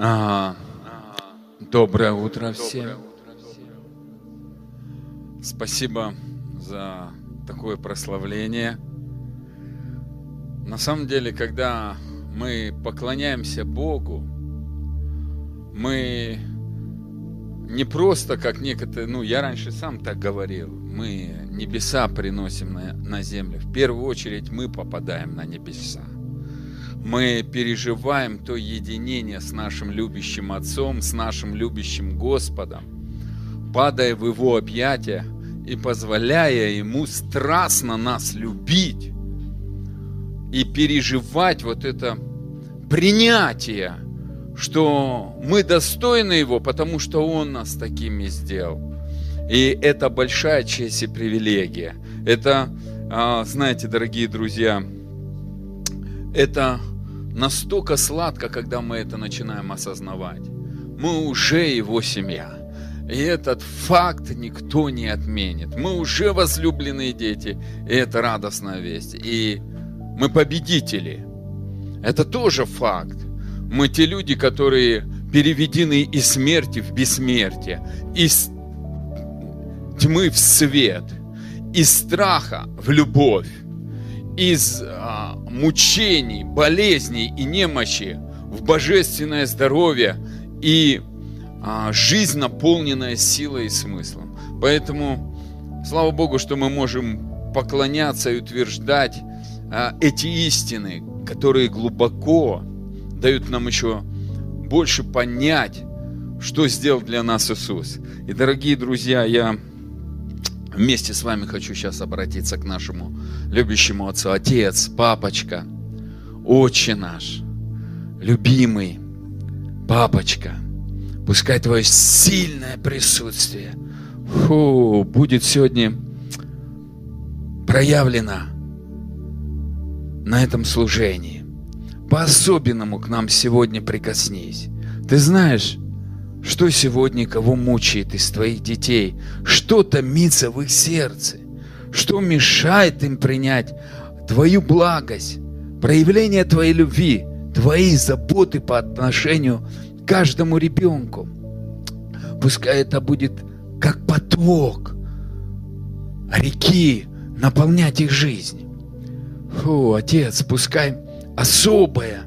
А, доброе утро всем. Спасибо за такое прославление. На самом деле, когда мы поклоняемся Богу, мы не просто, как некоторые, ну, я раньше сам так говорил, мы небеса приносим на, на землю. В первую очередь мы попадаем на небеса мы переживаем то единение с нашим любящим Отцом, с нашим любящим Господом, падая в Его объятия и позволяя Ему страстно нас любить и переживать вот это принятие, что мы достойны Его, потому что Он нас такими сделал. И это большая честь и привилегия. Это, а, знаете, дорогие друзья, это настолько сладко, когда мы это начинаем осознавать. Мы уже его семья. И этот факт никто не отменит. Мы уже возлюбленные дети, и это радостная весть. И мы победители. Это тоже факт. Мы те люди, которые переведены из смерти в бессмертие, из тьмы в свет, из страха в любовь из а, мучений, болезней и немощи в божественное здоровье и а, жизнь, наполненная силой и смыслом. Поэтому, слава Богу, что мы можем поклоняться и утверждать а, эти истины, которые глубоко дают нам еще больше понять, что сделал для нас Иисус. И, дорогие друзья, я Вместе с вами хочу сейчас обратиться к нашему любящему Отцу. Отец, папочка, Отче наш, любимый папочка, пускай Твое сильное присутствие фу, будет сегодня проявлено на этом служении. По-особенному к нам сегодня прикоснись. Ты знаешь, что сегодня кого мучает из твоих детей? Что томится в их сердце? Что мешает им принять твою благость, проявление твоей любви, твои заботы по отношению к каждому ребенку? Пускай это будет как поток реки, наполнять их жизнь. Фу, Отец, пускай особое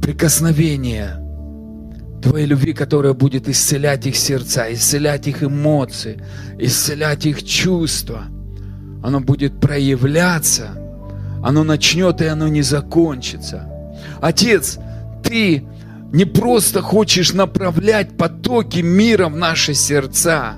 прикосновение Твоей любви, которая будет исцелять их сердца, исцелять их эмоции, исцелять их чувства. Оно будет проявляться, оно начнет и оно не закончится. Отец, Ты не просто хочешь направлять потоки мира в наши сердца,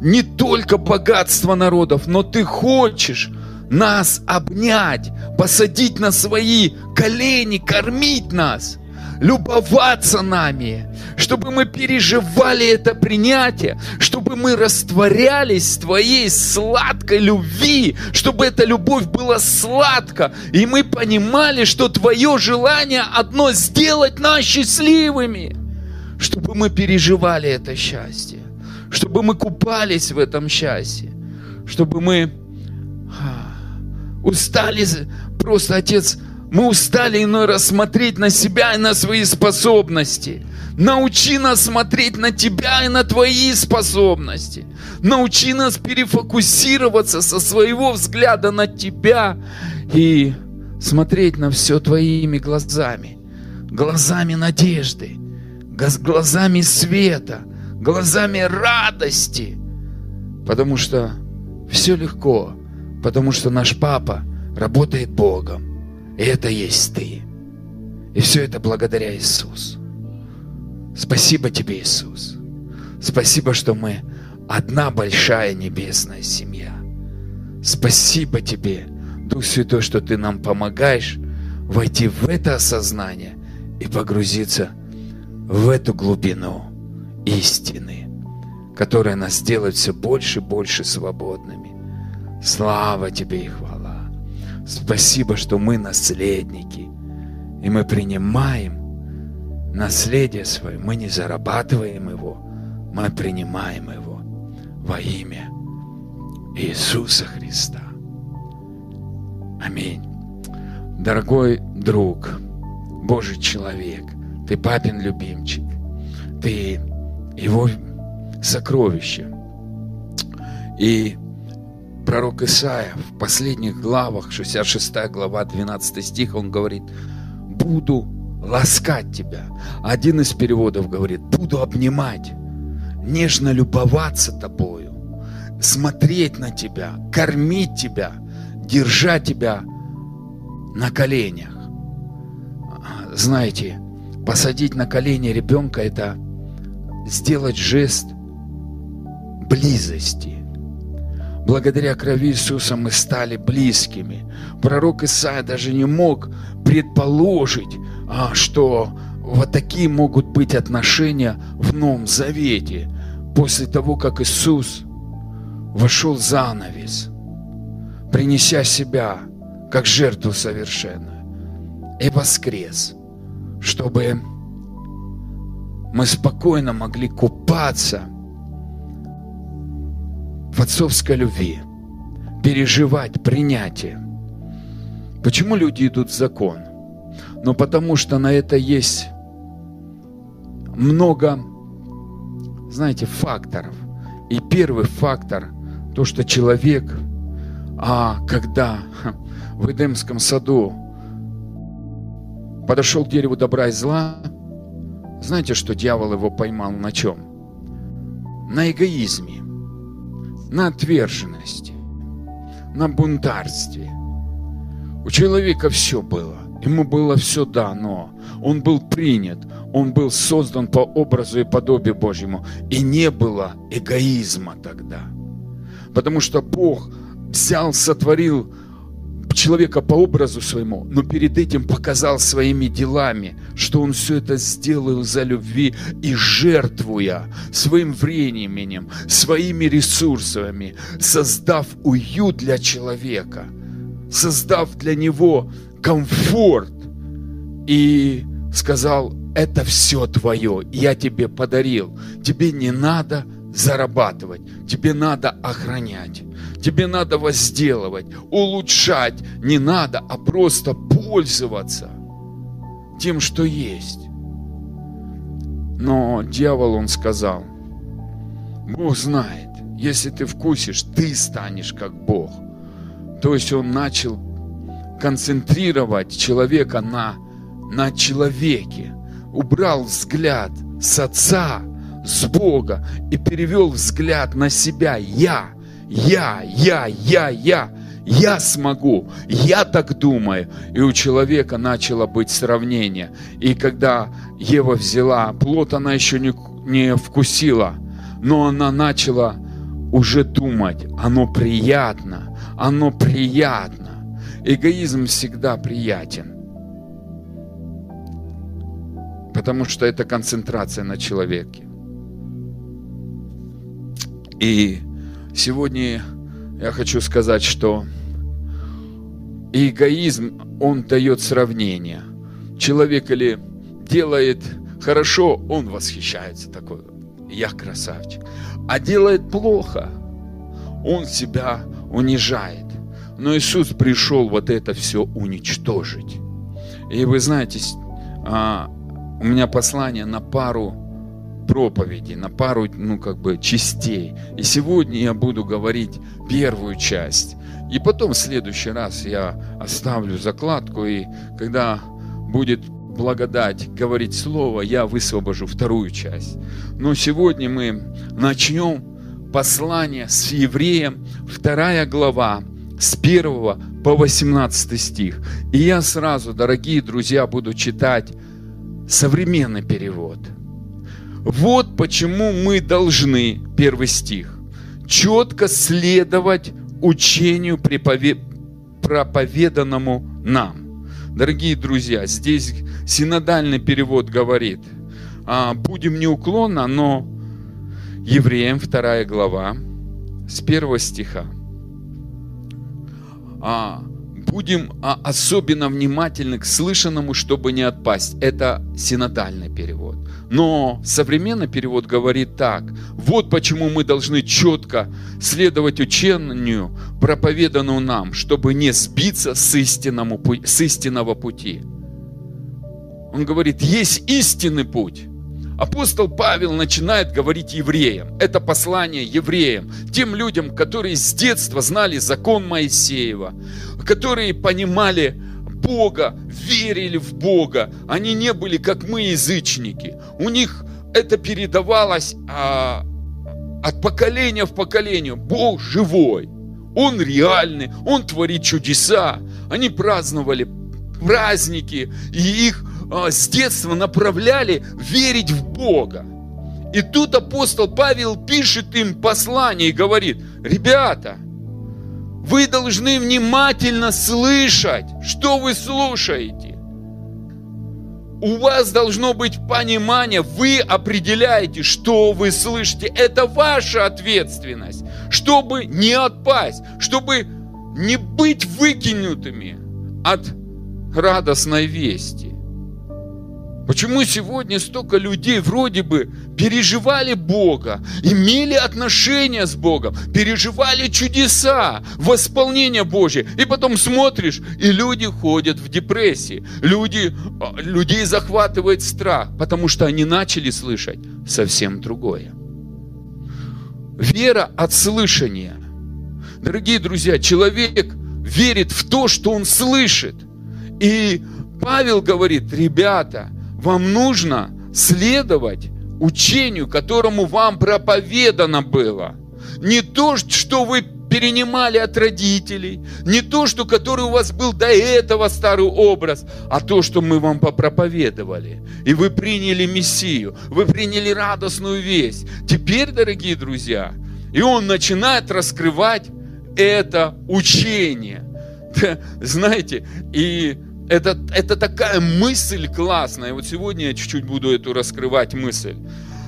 не только богатство народов, но Ты хочешь нас обнять, посадить на свои колени, кормить нас – любоваться нами, чтобы мы переживали это принятие, чтобы мы растворялись в Твоей сладкой любви, чтобы эта любовь была сладка, и мы понимали, что Твое желание одно сделать нас счастливыми, чтобы мы переживали это счастье, чтобы мы купались в этом счастье, чтобы мы устали, просто, Отец, мы устали иной раз смотреть на себя и на свои способности. Научи нас смотреть на Тебя и на Твои способности. Научи нас перефокусироваться со своего взгляда на Тебя и смотреть на все Твоими глазами. Глазами надежды, глазами света, глазами радости. Потому что все легко, потому что наш Папа работает Богом. И это есть Ты. И все это благодаря Иисусу. Спасибо Тебе, Иисус. Спасибо, что мы одна большая небесная семья. Спасибо Тебе, Дух Святой, что Ты нам помогаешь войти в это осознание и погрузиться в эту глубину истины, которая нас делает все больше и больше свободными. Слава Тебе и хвала. Спасибо, что мы наследники. И мы принимаем наследие свое. Мы не зарабатываем его, мы принимаем его во имя Иисуса Христа. Аминь. Дорогой друг, Божий человек, Ты папин любимчик. Ты его сокровище. И пророк Исаия в последних главах, 66 глава, 12 стих, он говорит, буду ласкать тебя. Один из переводов говорит, буду обнимать, нежно любоваться тобою, смотреть на тебя, кормить тебя, держать тебя на коленях. Знаете, посадить на колени ребенка – это сделать жест близости. Благодаря крови Иисуса мы стали близкими. Пророк Исаия даже не мог предположить, а, что вот такие могут быть отношения в Новом Завете после того, как Иисус вошел занавес, принеся себя как жертву совершенную и воскрес, чтобы мы спокойно могли купаться в отцовской любви, переживать принятие. Почему люди идут в закон? но потому что на это есть много, знаете, факторов. И первый фактор, то, что человек, а когда в Эдемском саду подошел к дереву добра и зла, знаете, что дьявол его поймал на чем? На эгоизме, на отверженности, на бунтарстве. У человека все было. Ему было все дано. Он был принят. Он был создан по образу и подобию Божьему. И не было эгоизма тогда. Потому что Бог взял, сотворил человека по образу своему, но перед этим показал своими делами, что он все это сделал за любви и жертвуя своим временем, своими ресурсами, создав уют для человека, создав для него комфорт и сказал, это все твое, я тебе подарил. Тебе не надо зарабатывать, тебе надо охранять, тебе надо возделывать, улучшать не надо, а просто пользоваться тем, что есть. Но дьявол, он сказал, Бог знает, если ты вкусишь, ты станешь как Бог. То есть он начал концентрировать человека на, на человеке. Убрал взгляд с Отца, с Бога и перевел взгляд на себя. Я, я, я, я, я. Я смогу, я так думаю. И у человека начало быть сравнение. И когда Ева взяла плод, она еще не, не вкусила, но она начала уже думать, оно приятно, оно приятно Эгоизм всегда приятен, потому что это концентрация на человеке. И сегодня я хочу сказать, что эгоизм, он дает сравнение. Человек или делает хорошо, он восхищается такой, я красавчик. А делает плохо, он себя унижает. Но Иисус пришел вот это все уничтожить. И вы знаете, а, у меня послание на пару проповедей, на пару, ну, как бы, частей. И сегодня я буду говорить первую часть. И потом в следующий раз я оставлю закладку, и когда будет благодать говорить слово, я высвобожу вторую часть. Но сегодня мы начнем послание с евреем, вторая глава, с 1 по 18 стих. И я сразу, дорогие друзья, буду читать современный перевод. Вот почему мы должны, первый стих, четко следовать учению, проповеданному нам. Дорогие друзья, здесь синодальный перевод говорит, а, будем неуклонно, но евреям вторая глава с первого стиха а, будем а, особенно внимательны к слышанному, чтобы не отпасть. Это синодальный перевод. Но современный перевод говорит так. Вот почему мы должны четко следовать учению, проповеданному нам, чтобы не сбиться с, истинному, с истинного пути. Он говорит, есть истинный путь. Апостол Павел начинает говорить евреям. Это послание евреям, тем людям, которые с детства знали закон Моисеева, которые понимали Бога, верили в Бога. Они не были как мы, язычники. У них это передавалось а, от поколения в поколение. Бог живой, Он реальный, Он творит чудеса. Они праздновали праздники, и их с детства направляли верить в Бога. И тут апостол Павел пишет им послание и говорит, ребята, вы должны внимательно слышать, что вы слушаете. У вас должно быть понимание, вы определяете, что вы слышите. Это ваша ответственность, чтобы не отпасть, чтобы не быть выкинутыми от радостной вести. Почему сегодня столько людей вроде бы переживали Бога, имели отношения с Богом, переживали чудеса, восполнение Божье, и потом смотришь, и люди ходят в депрессии, люди, а, людей захватывает страх, потому что они начали слышать совсем другое. Вера от слышания. Дорогие друзья, человек верит в то, что он слышит. И Павел говорит, ребята, вам нужно следовать учению, которому вам проповедано было. Не то, что вы перенимали от родителей, не то, что который у вас был до этого старый образ, а то, что мы вам попроповедовали. И вы приняли Мессию, вы приняли радостную весть. Теперь, дорогие друзья, и он начинает раскрывать это учение. Знаете, и это, это такая мысль классная. Вот сегодня я чуть-чуть буду эту раскрывать мысль.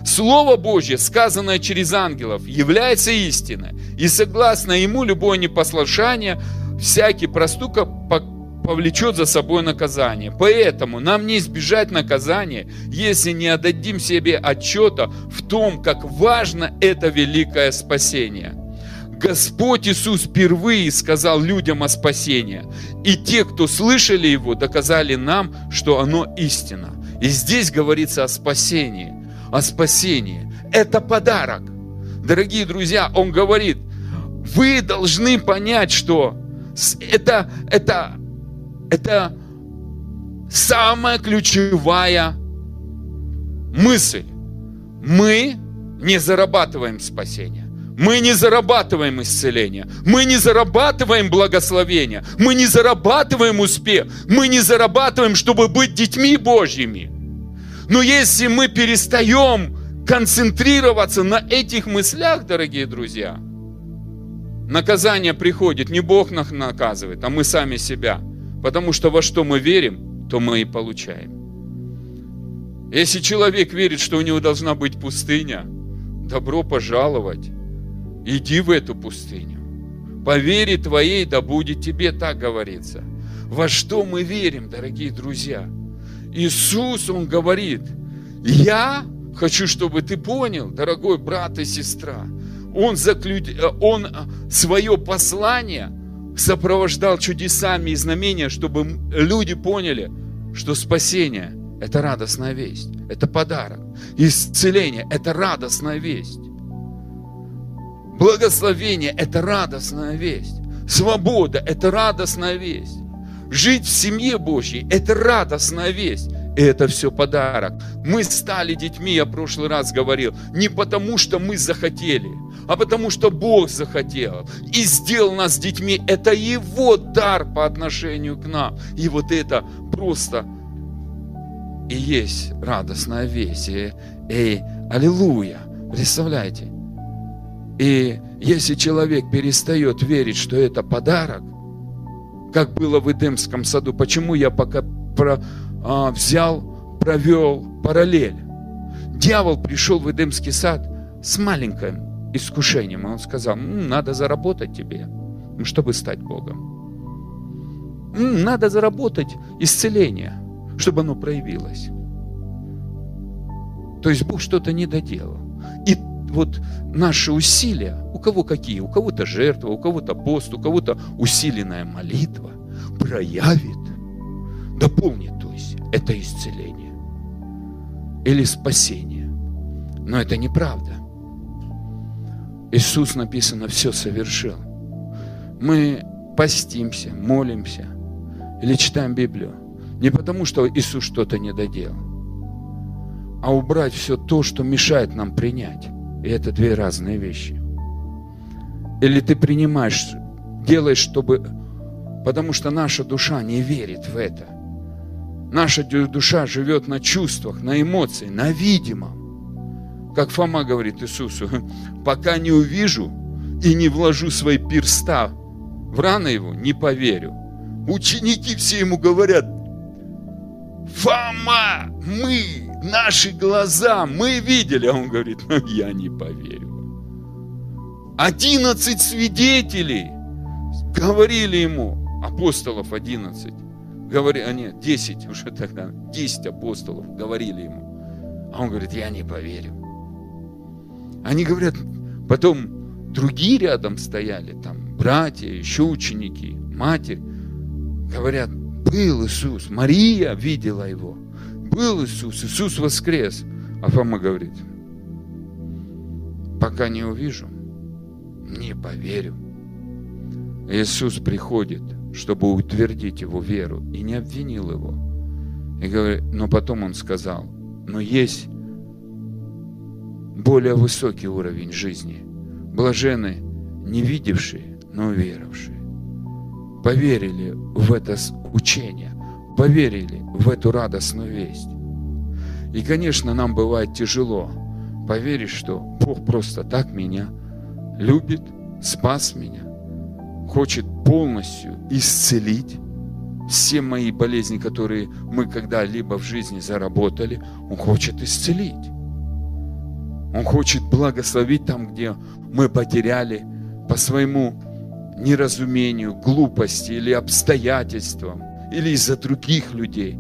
Слово Божье, сказанное через ангелов, является истиной. И согласно ему, любое непослушание, всякий проступок повлечет за собой наказание. Поэтому нам не избежать наказания, если не отдадим себе отчета в том, как важно это великое спасение. Господь Иисус впервые сказал людям о спасении. И те, кто слышали Его, доказали нам, что оно истина. И здесь говорится о спасении. О спасении. Это подарок. Дорогие друзья, Он говорит, вы должны понять, что это, это, это самая ключевая мысль. Мы не зарабатываем спасение. Мы не зарабатываем исцеление, мы не зарабатываем благословение, мы не зарабатываем успех, мы не зарабатываем, чтобы быть детьми Божьими. Но если мы перестаем концентрироваться на этих мыслях, дорогие друзья, наказание приходит, не Бог нас наказывает, а мы сами себя. Потому что во что мы верим, то мы и получаем. Если человек верит, что у него должна быть пустыня, добро пожаловать. Иди в эту пустыню. По вере твоей да будет тебе, так говорится. Во что мы верим, дорогие друзья? Иисус, Он говорит, я хочу, чтобы ты понял, дорогой брат и сестра, Он, заклю... Он свое послание сопровождал чудесами и знамения, чтобы люди поняли, что спасение – это радостная весть, это подарок. Исцеление – это радостная весть. Благословение – это радостная весть. Свобода – это радостная весть. Жить в семье Божьей – это радостная весть. И это все подарок. Мы стали детьми, я в прошлый раз говорил, не потому, что мы захотели, а потому, что Бог захотел и сделал нас детьми. Это Его дар по отношению к нам. И вот это просто и есть радостная весть. И, и аллилуйя. Представляете? И если человек перестает верить, что это подарок, как было в Эдемском саду, почему я пока про, а, взял, провел параллель. Дьявол пришел в Эдемский сад с маленьким искушением, он сказал, М, надо заработать тебе, чтобы стать Богом. М, надо заработать исцеление, чтобы оно проявилось. То есть Бог что-то не доделал. И вот наши усилия, у кого какие, у кого-то жертва, у кого-то пост, у кого-то усиленная молитва, проявит дополнит, то есть это исцеление или спасение. Но это неправда. Иисус, написано, все совершил. Мы постимся, молимся или читаем Библию не потому, что Иисус что-то не доделал, а убрать все то, что мешает нам принять. И это две разные вещи. Или ты принимаешь, делаешь, чтобы... Потому что наша душа не верит в это. Наша душа живет на чувствах, на эмоциях, на видимом. Как Фома говорит Иисусу, пока не увижу и не вложу свои перста в раны его, не поверю. Ученики все ему говорят, Фома, мы, наши глаза, мы видели. А он говорит, ну я не поверю. Одиннадцать свидетелей говорили ему, апостолов одиннадцать, говорили, а нет, десять уже тогда, десять апостолов говорили ему. А он говорит, я не поверю. Они говорят, потом другие рядом стояли, там братья, еще ученики, матерь, говорят, был Иисус, Мария видела его, был Иисус, Иисус воскрес. А Фома говорит, пока не увижу, не поверю. Иисус приходит, чтобы утвердить его веру, и не обвинил его. И говорит, но потом он сказал, но есть более высокий уровень жизни. Блажены не видевшие, но веровавшие. Поверили в это учение, поверили в эту радостную весть. И, конечно, нам бывает тяжело поверить, что Бог просто так меня любит, спас меня, хочет полностью исцелить все мои болезни, которые мы когда-либо в жизни заработали, Он хочет исцелить. Он хочет благословить там, где мы потеряли по своему неразумению, глупости или обстоятельствам, или из-за других людей.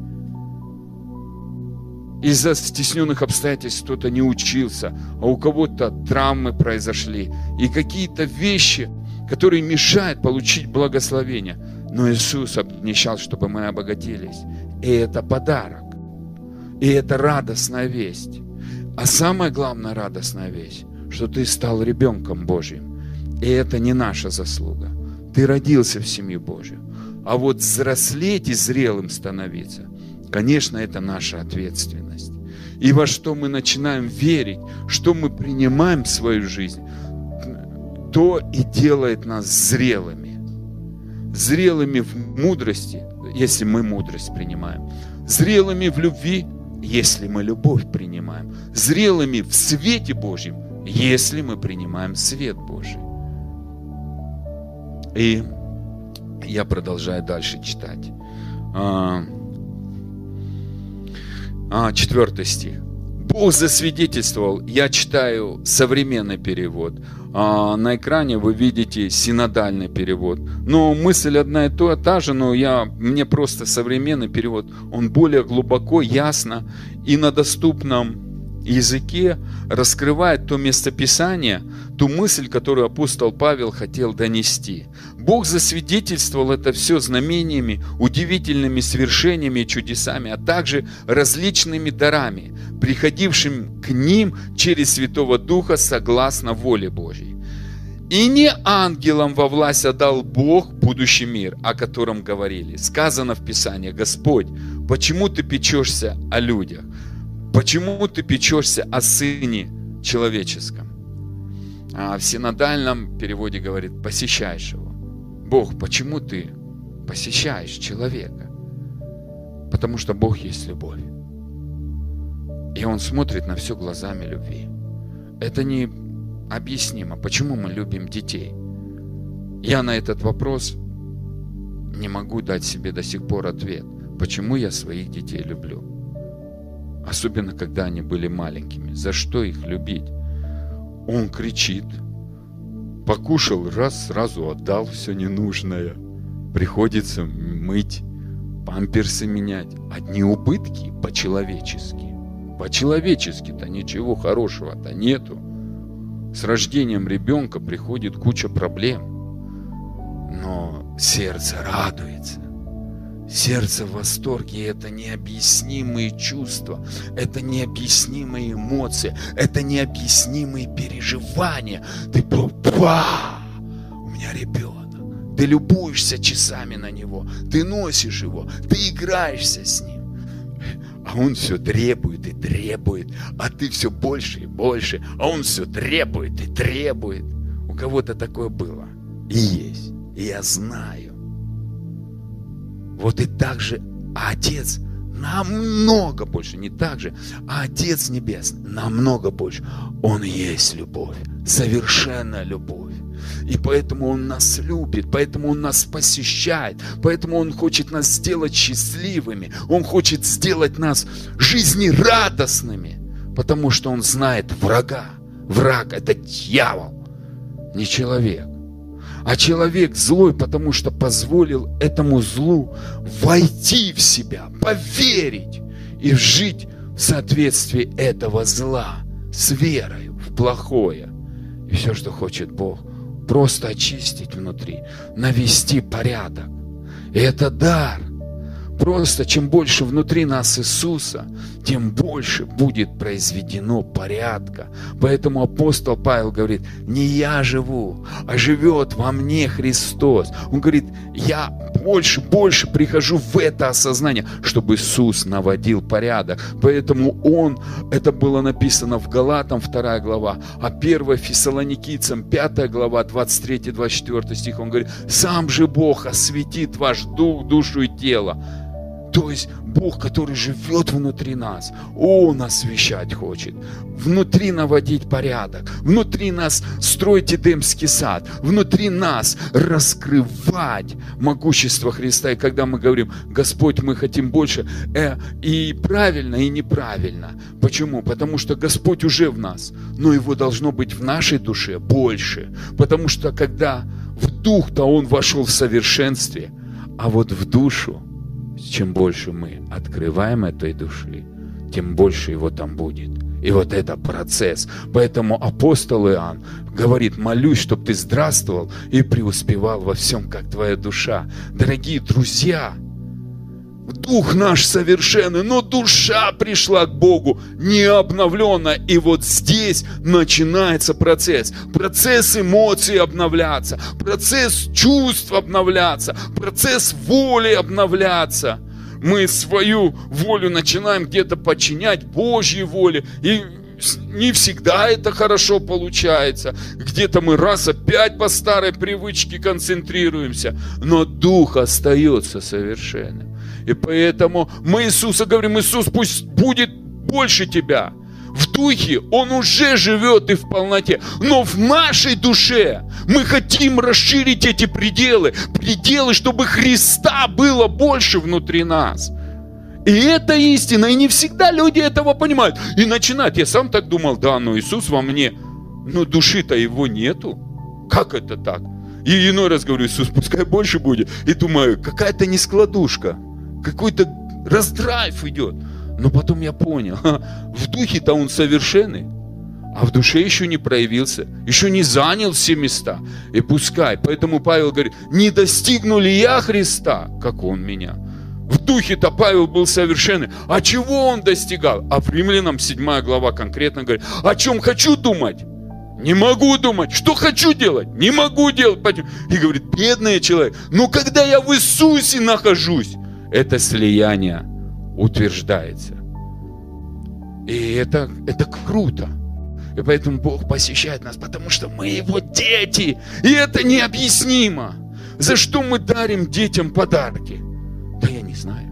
Из-за стесненных обстоятельств кто-то не учился, а у кого-то травмы произошли. И какие-то вещи, которые мешают получить благословение. Но Иисус обнищал, чтобы мы обогатились. И это подарок. И это радостная весть. А самая главная радостная весть, что ты стал ребенком Божьим. И это не наша заслуга. Ты родился в семью Божью. А вот взрослеть и зрелым становиться, конечно, это наша ответственность. И во что мы начинаем верить, что мы принимаем в свою жизнь, то и делает нас зрелыми. Зрелыми в мудрости, если мы мудрость принимаем. Зрелыми в любви, если мы любовь принимаем. Зрелыми в свете Божьем, если мы принимаем свет Божий. И я продолжаю дальше читать. А, а, четвертый стих. Бог засвидетельствовал, я читаю современный перевод. А, на экране вы видите синодальный перевод. Но мысль одна и та же, но я, мне просто современный перевод. Он более глубоко, ясно и на доступном языке раскрывает то местописание, ту мысль, которую апостол Павел хотел донести. Бог засвидетельствовал это все знамениями, удивительными свершениями и чудесами, а также различными дарами, приходившими к ним через Святого Духа согласно воле Божьей. И не ангелам во власть отдал Бог будущий мир, о котором говорили. Сказано в Писании, Господь, почему ты печешься о людях? Почему ты печешься о Сыне Человеческом? А в синодальном переводе говорит, посещаешь его. Бог, почему ты посещаешь человека? Потому что Бог есть любовь. И Он смотрит на все глазами любви. Это не объяснимо, почему мы любим детей. Я на этот вопрос не могу дать себе до сих пор ответ, почему я своих детей люблю. Особенно, когда они были маленькими. За что их любить? Он кричит. Покушал, раз, сразу отдал все ненужное. Приходится мыть, памперсы менять. Одни убытки по-человечески. По-человечески-то ничего хорошего-то нету. С рождением ребенка приходит куча проблем. Но сердце радуется. Сердце в восторге – это необъяснимые чувства, это необъяснимые эмоции, это необъяснимые переживания. Ты па, у меня ребенок. Ты любуешься часами на него, ты носишь его, ты играешься с ним. А он все требует и требует, а ты все больше и больше, а он все требует и требует. У кого-то такое было и есть, и я знаю. Вот и так же Отец намного больше, не так же, а Отец Небесный намного больше. Он есть любовь, совершенная любовь. И поэтому Он нас любит, поэтому Он нас посещает, поэтому Он хочет нас сделать счастливыми, Он хочет сделать нас жизнерадостными, потому что Он знает врага. Враг – это дьявол, не человек. А человек злой, потому что позволил этому злу войти в себя, поверить и жить в соответствии этого зла с верой в плохое. И все, что хочет Бог, просто очистить внутри, навести порядок. И это дар. Просто чем больше внутри нас Иисуса, тем больше будет произведено порядка. Поэтому апостол Павел говорит, не я живу, а живет во мне Христос. Он говорит, я больше, больше прихожу в это осознание, чтобы Иисус наводил порядок. Поэтому Он, это было написано в Галатам 2 глава, а 1 Фессалоникийцам 5 глава 23-24 стих, Он говорит, сам же Бог осветит ваш дух, душу и тело то есть Бог, который живет внутри нас, Он освещать хочет, внутри наводить порядок, внутри нас строить Эдемский сад, внутри нас раскрывать могущество Христа. И когда мы говорим, Господь, мы хотим больше, э, и правильно, и неправильно. Почему? Потому что Господь уже в нас, но Его должно быть в нашей душе больше. Потому что когда в дух-то Он вошел в совершенстве, а вот в душу – чем больше мы открываем этой души, тем больше его там будет. И вот это процесс. Поэтому апостол Иоанн говорит, молюсь, чтобы ты здравствовал и преуспевал во всем, как твоя душа. Дорогие друзья, Дух наш совершенный, но душа пришла к Богу не обновленная. И вот здесь начинается процесс. Процесс эмоций обновляться, процесс чувств обновляться, процесс воли обновляться. Мы свою волю начинаем где-то подчинять Божьей воле. И не всегда это хорошо получается. Где-то мы раз опять по старой привычке концентрируемся. Но дух остается совершенным. И поэтому мы Иисуса говорим, Иисус пусть будет больше тебя. В духе Он уже живет и в полноте. Но в нашей душе мы хотим расширить эти пределы. Пределы, чтобы Христа было больше внутри нас. И это истина, и не всегда люди этого понимают. И начинают, я сам так думал, да, но Иисус во мне, но души-то его нету. Как это так? И иной раз говорю, Иисус, пускай больше будет. И думаю, какая-то нескладушка какой-то раздрайв идет. Но потом я понял, в духе-то он совершенный, а в душе еще не проявился, еще не занял все места. И пускай. Поэтому Павел говорит, не достигну ли я Христа, как он меня. В духе-то Павел был совершенный. А чего он достигал? А в Римлянам 7 глава конкретно говорит, о чем хочу думать? Не могу думать. Что хочу делать? Не могу делать. И говорит, бедный человек, но когда я в Иисусе нахожусь, это слияние утверждается. И это, это круто. И поэтому Бог посещает нас, потому что мы Его дети. И это необъяснимо. За что мы дарим детям подарки? Да я не знаю.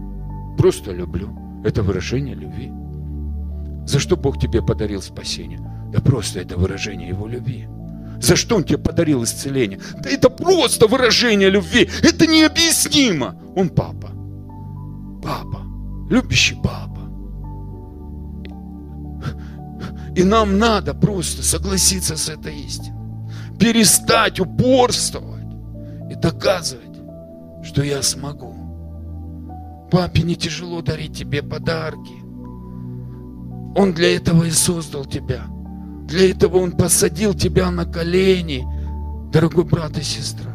Просто люблю. Это выражение любви. За что Бог тебе подарил спасение? Да просто это выражение Его любви. За что Он тебе подарил исцеление? Да это просто выражение любви. Это необъяснимо. Он папа папа, любящий папа. И нам надо просто согласиться с этой истиной. Перестать упорствовать и доказывать, что я смогу. Папе не тяжело дарить тебе подарки. Он для этого и создал тебя. Для этого Он посадил тебя на колени, дорогой брат и сестра,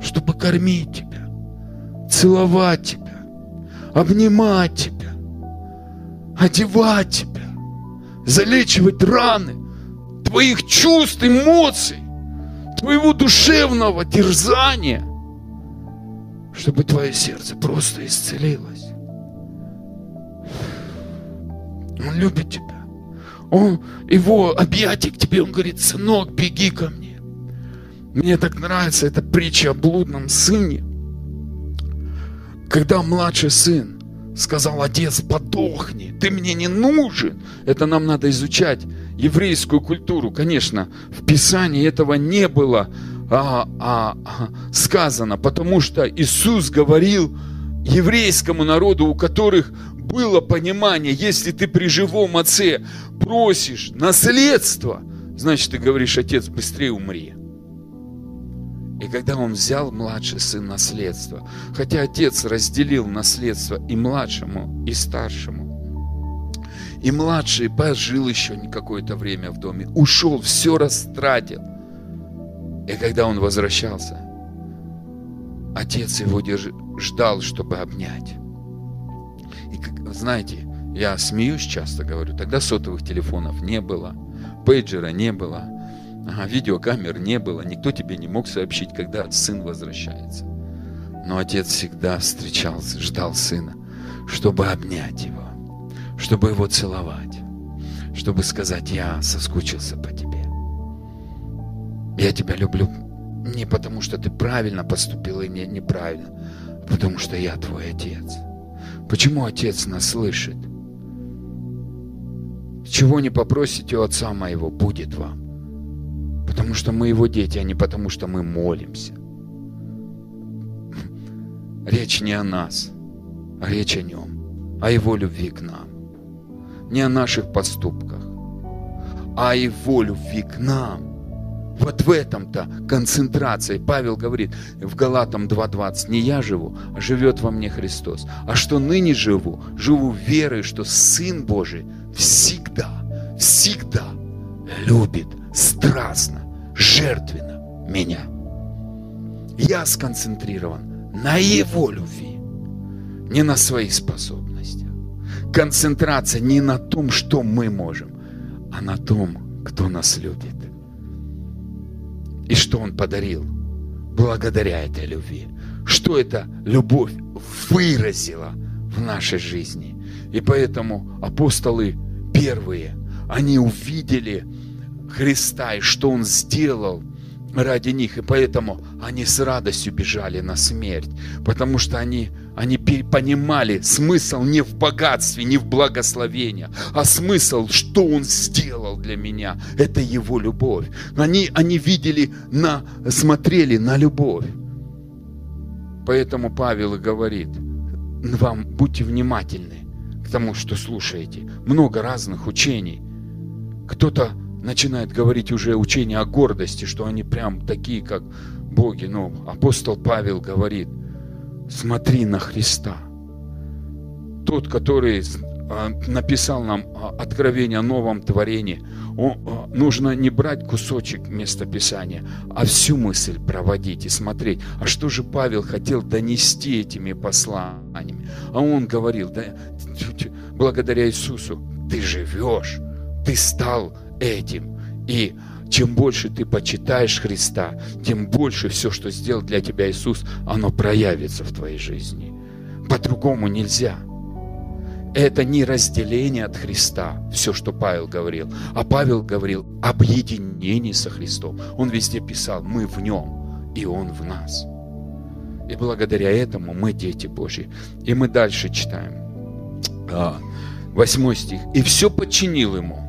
чтобы кормить тебя, целовать тебя, обнимать тебя, одевать тебя, залечивать раны твоих чувств, эмоций, твоего душевного терзания, чтобы твое сердце просто исцелилось. Он любит тебя. Он, его объятие к тебе, он говорит, сынок, беги ко мне. Мне так нравится эта притча о блудном сыне. Когда младший сын сказал, отец, подохни, ты мне не нужен. Это нам надо изучать еврейскую культуру. Конечно, в Писании этого не было а, а, а, сказано, потому что Иисус говорил еврейскому народу, у которых было понимание, если ты при живом отце просишь наследство, значит ты говоришь, отец, быстрее умри. И когда он взял младший сын наследство, хотя отец разделил наследство и младшему, и старшему, и младший пожил еще какое-то время в доме, ушел, все растратил. И когда он возвращался, отец его держ... ждал, чтобы обнять. И знаете, я смеюсь часто, говорю, тогда сотовых телефонов не было, пейджера не было – Ага, видеокамер не было, никто тебе не мог сообщить, когда сын возвращается. Но отец всегда встречался, ждал сына, чтобы обнять его, чтобы его целовать, чтобы сказать, я соскучился по тебе. Я тебя люблю не потому, что ты правильно поступил и не, неправильно, а потому что я твой отец. Почему отец нас слышит? Чего не попросите у отца моего, будет вам. Потому что мы его дети, а не потому что мы молимся. Речь не о нас, а речь о нем, о его любви к нам. Не о наших поступках, а о его любви к нам. Вот в этом-то концентрация. Павел говорит в Галатам 2.20, не я живу, а живет во мне Христос. А что ныне живу, живу верой, что Сын Божий всегда, всегда любит страстно, жертвенно меня. Я сконцентрирован на Его любви, не на своих способностях. Концентрация не на том, что мы можем, а на том, кто нас любит. И что Он подарил благодаря этой любви. Что эта любовь выразила в нашей жизни. И поэтому апостолы первые, они увидели Христа и что Он сделал ради них. И поэтому они с радостью бежали на смерть, потому что они, они понимали смысл не в богатстве, не в благословении, а смысл, что Он сделал для меня. Это Его любовь. Они, они видели, на, смотрели на любовь. Поэтому Павел и говорит, вам будьте внимательны к тому, что слушаете. Много разных учений. Кто-то начинает говорить уже учение о гордости, что они прям такие, как боги. Но апостол Павел говорит, смотри на Христа. Тот, который а, написал нам а, откровение о новом творении, а, нужно не брать кусочек местописания, а всю мысль проводить и смотреть. А что же Павел хотел донести этими посланиями? А он говорил, да, благодаря Иисусу ты живешь, ты стал этим. И чем больше ты почитаешь Христа, тем больше все, что сделал для тебя Иисус, оно проявится в твоей жизни. По-другому нельзя. Это не разделение от Христа, все, что Павел говорил. А Павел говорил об единении со Христом. Он везде писал, мы в нем, и он в нас. И благодаря этому мы дети Божьи. И мы дальше читаем. А, восьмой стих. «И все подчинил ему,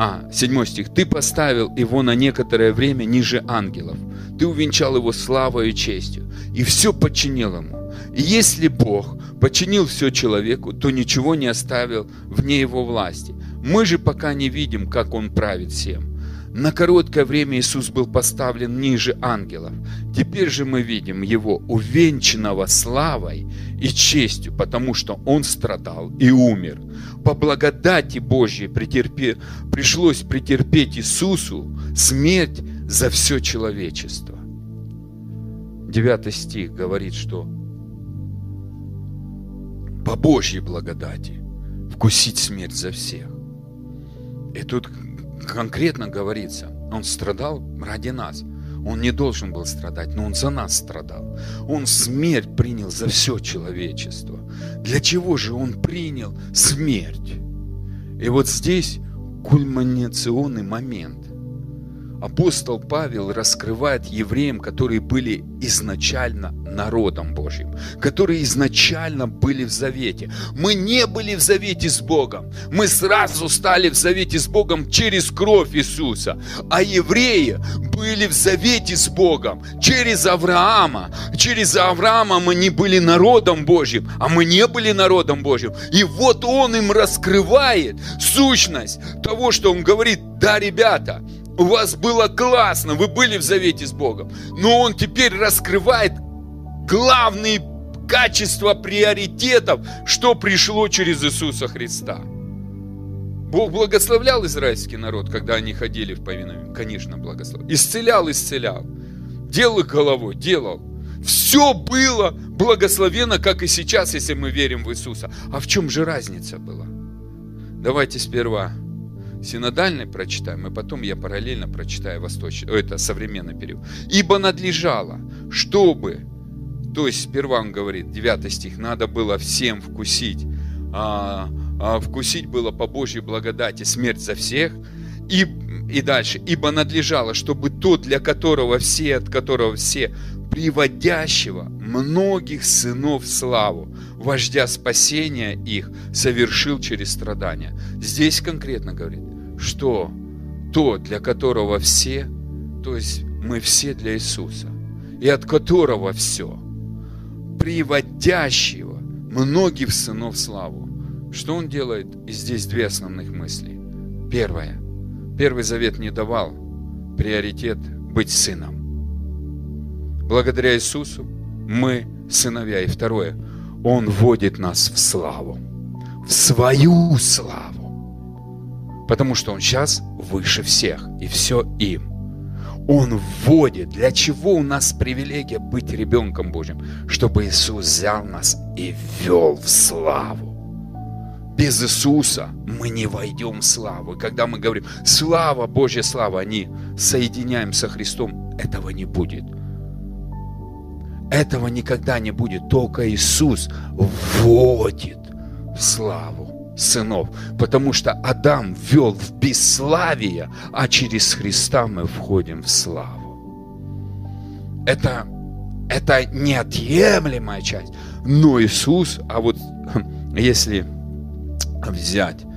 а, седьмой стих. «Ты поставил его на некоторое время ниже ангелов. Ты увенчал его славой и честью, и все подчинил ему. И если Бог подчинил все человеку, то ничего не оставил вне его власти. Мы же пока не видим, как он правит всем. На короткое время Иисус был поставлен ниже ангелов. Теперь же мы видим Его увенчанного славой и честью, потому что Он страдал и умер. По благодати Божьей претерпе... пришлось претерпеть Иисусу смерть за все человечество. Девятый стих говорит, что по Божьей благодати вкусить смерть за всех. И тут конкретно говорится, он страдал ради нас. Он не должен был страдать, но он за нас страдал. Он смерть принял за все человечество. Для чего же он принял смерть? И вот здесь кульминационный момент апостол Павел раскрывает евреям, которые были изначально народом Божьим, которые изначально были в завете. Мы не были в завете с Богом, мы сразу стали в завете с Богом через кровь Иисуса, а евреи были в завете с Богом через Авраама. Через Авраама мы не были народом Божьим, а мы не были народом Божьим. И вот он им раскрывает сущность того, что он говорит, да, ребята, у вас было классно, вы были в завете с Богом. Но Он теперь раскрывает главные качества приоритетов, что пришло через Иисуса Христа. Бог благословлял израильский народ, когда они ходили в повиновение? Конечно, благословлял. Исцелял, исцелял. Делал их головой, делал. Все было благословено, как и сейчас, если мы верим в Иисуса. А в чем же разница была? Давайте сперва синодальный прочитаем, и потом я параллельно прочитаю восточный, это современный период. Ибо надлежало, чтобы, то есть сперва он говорит, 9 стих, надо было всем вкусить, а, а вкусить было по Божьей благодати смерть за всех, и, и дальше, ибо надлежало, чтобы тот, для которого все, от которого все, приводящего многих сынов славу, вождя спасения их, совершил через страдания. Здесь конкретно говорит, что то, для которого все, то есть мы все для Иисуса, и от которого все, приводящего многих сынов славу. Что он делает? И здесь две основных мысли. Первое. Первый завет не давал приоритет быть сыном. Благодаря Иисусу мы сыновья. И второе. Он вводит нас в славу. В свою славу. Потому что Он сейчас выше всех, и все им. Он вводит. Для чего у нас привилегия быть ребенком Божьим? Чтобы Иисус взял нас и ввел в славу. Без Иисуса мы не войдем в славу. И когда мы говорим «Слава, Божья слава», они соединяем со Христом, этого не будет. Этого никогда не будет. Только Иисус вводит в славу сынов, потому что Адам ввел в бесславие, а через Христа мы входим в славу. Это, это неотъемлемая часть. Но Иисус, а вот если взять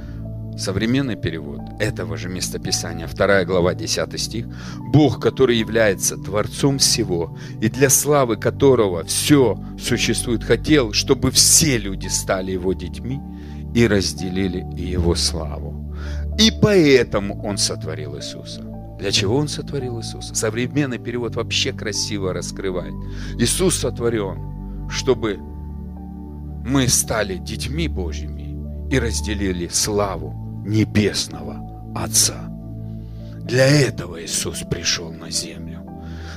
современный перевод этого же местописания, 2 глава, 10 стих, Бог, который является Творцом всего, и для славы которого все существует, хотел, чтобы все люди стали Его детьми, и разделили Его славу. И поэтому Он сотворил Иисуса. Для чего Он сотворил Иисуса? Современный перевод вообще красиво раскрывает. Иисус сотворен, чтобы мы стали детьми Божьими и разделили славу Небесного Отца. Для этого Иисус пришел на землю.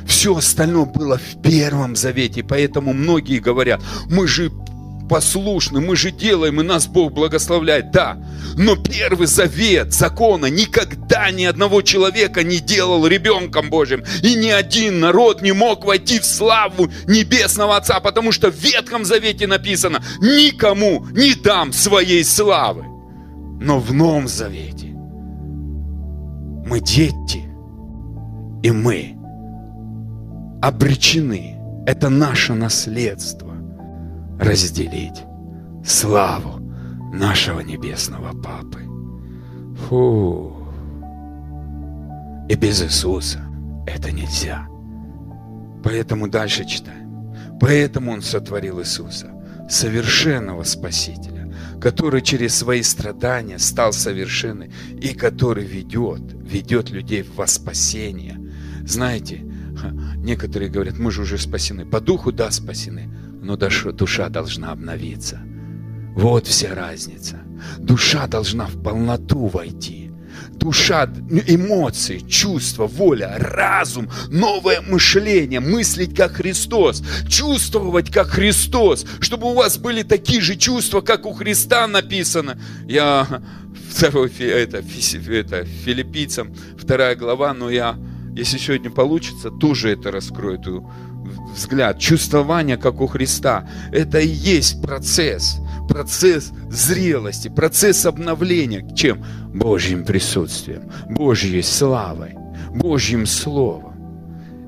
Все остальное было в Первом Завете, поэтому многие говорят, мы же послушны, мы же делаем, и нас Бог благословляет, да. Но первый завет закона никогда ни одного человека не делал ребенком Божьим. И ни один народ не мог войти в славу Небесного Отца, потому что в Ветхом Завете написано, никому не дам своей славы. Но в Новом Завете мы дети, и мы обречены. Это наше наследство разделить славу нашего небесного Папы. Фу. И без Иисуса это нельзя. Поэтому дальше читаем. Поэтому Он сотворил Иисуса, совершенного Спасителя, который через свои страдания стал совершенным и который ведет, ведет людей во спасение. Знаете, некоторые говорят, мы же уже спасены. По духу, да, спасены но душа должна обновиться. Вот вся разница. Душа должна в полноту войти. душа, эмоции, чувства, воля, разум, новое мышление, мыслить как Христос, чувствовать как Христос, чтобы у вас были такие же чувства, как у Христа написано. Я второй, это, это, филиппийцам, вторая глава, но я, если сегодня получится, тоже это раскрою, эту взгляд, чувствование, как у Христа. Это и есть процесс, процесс зрелости, процесс обновления. Чем? Божьим присутствием, Божьей славой, Божьим Словом.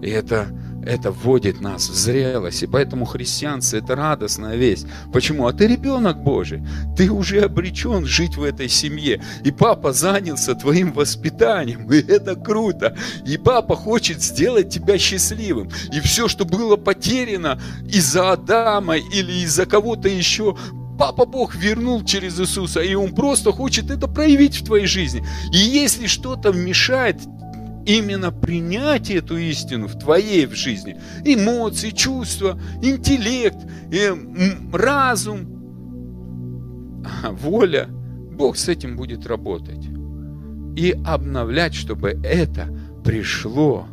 И это это вводит нас в зрелость. И поэтому христианство – это радостная весть. Почему? А ты ребенок Божий. Ты уже обречен жить в этой семье. И папа занялся твоим воспитанием. И это круто. И папа хочет сделать тебя счастливым. И все, что было потеряно из-за Адама или из-за кого-то еще, Папа Бог вернул через Иисуса, и Он просто хочет это проявить в твоей жизни. И если что-то мешает именно принять эту истину в твоей в жизни. Эмоции, чувства, интеллект, э, разум, воля. Бог с этим будет работать. И обновлять, чтобы это пришло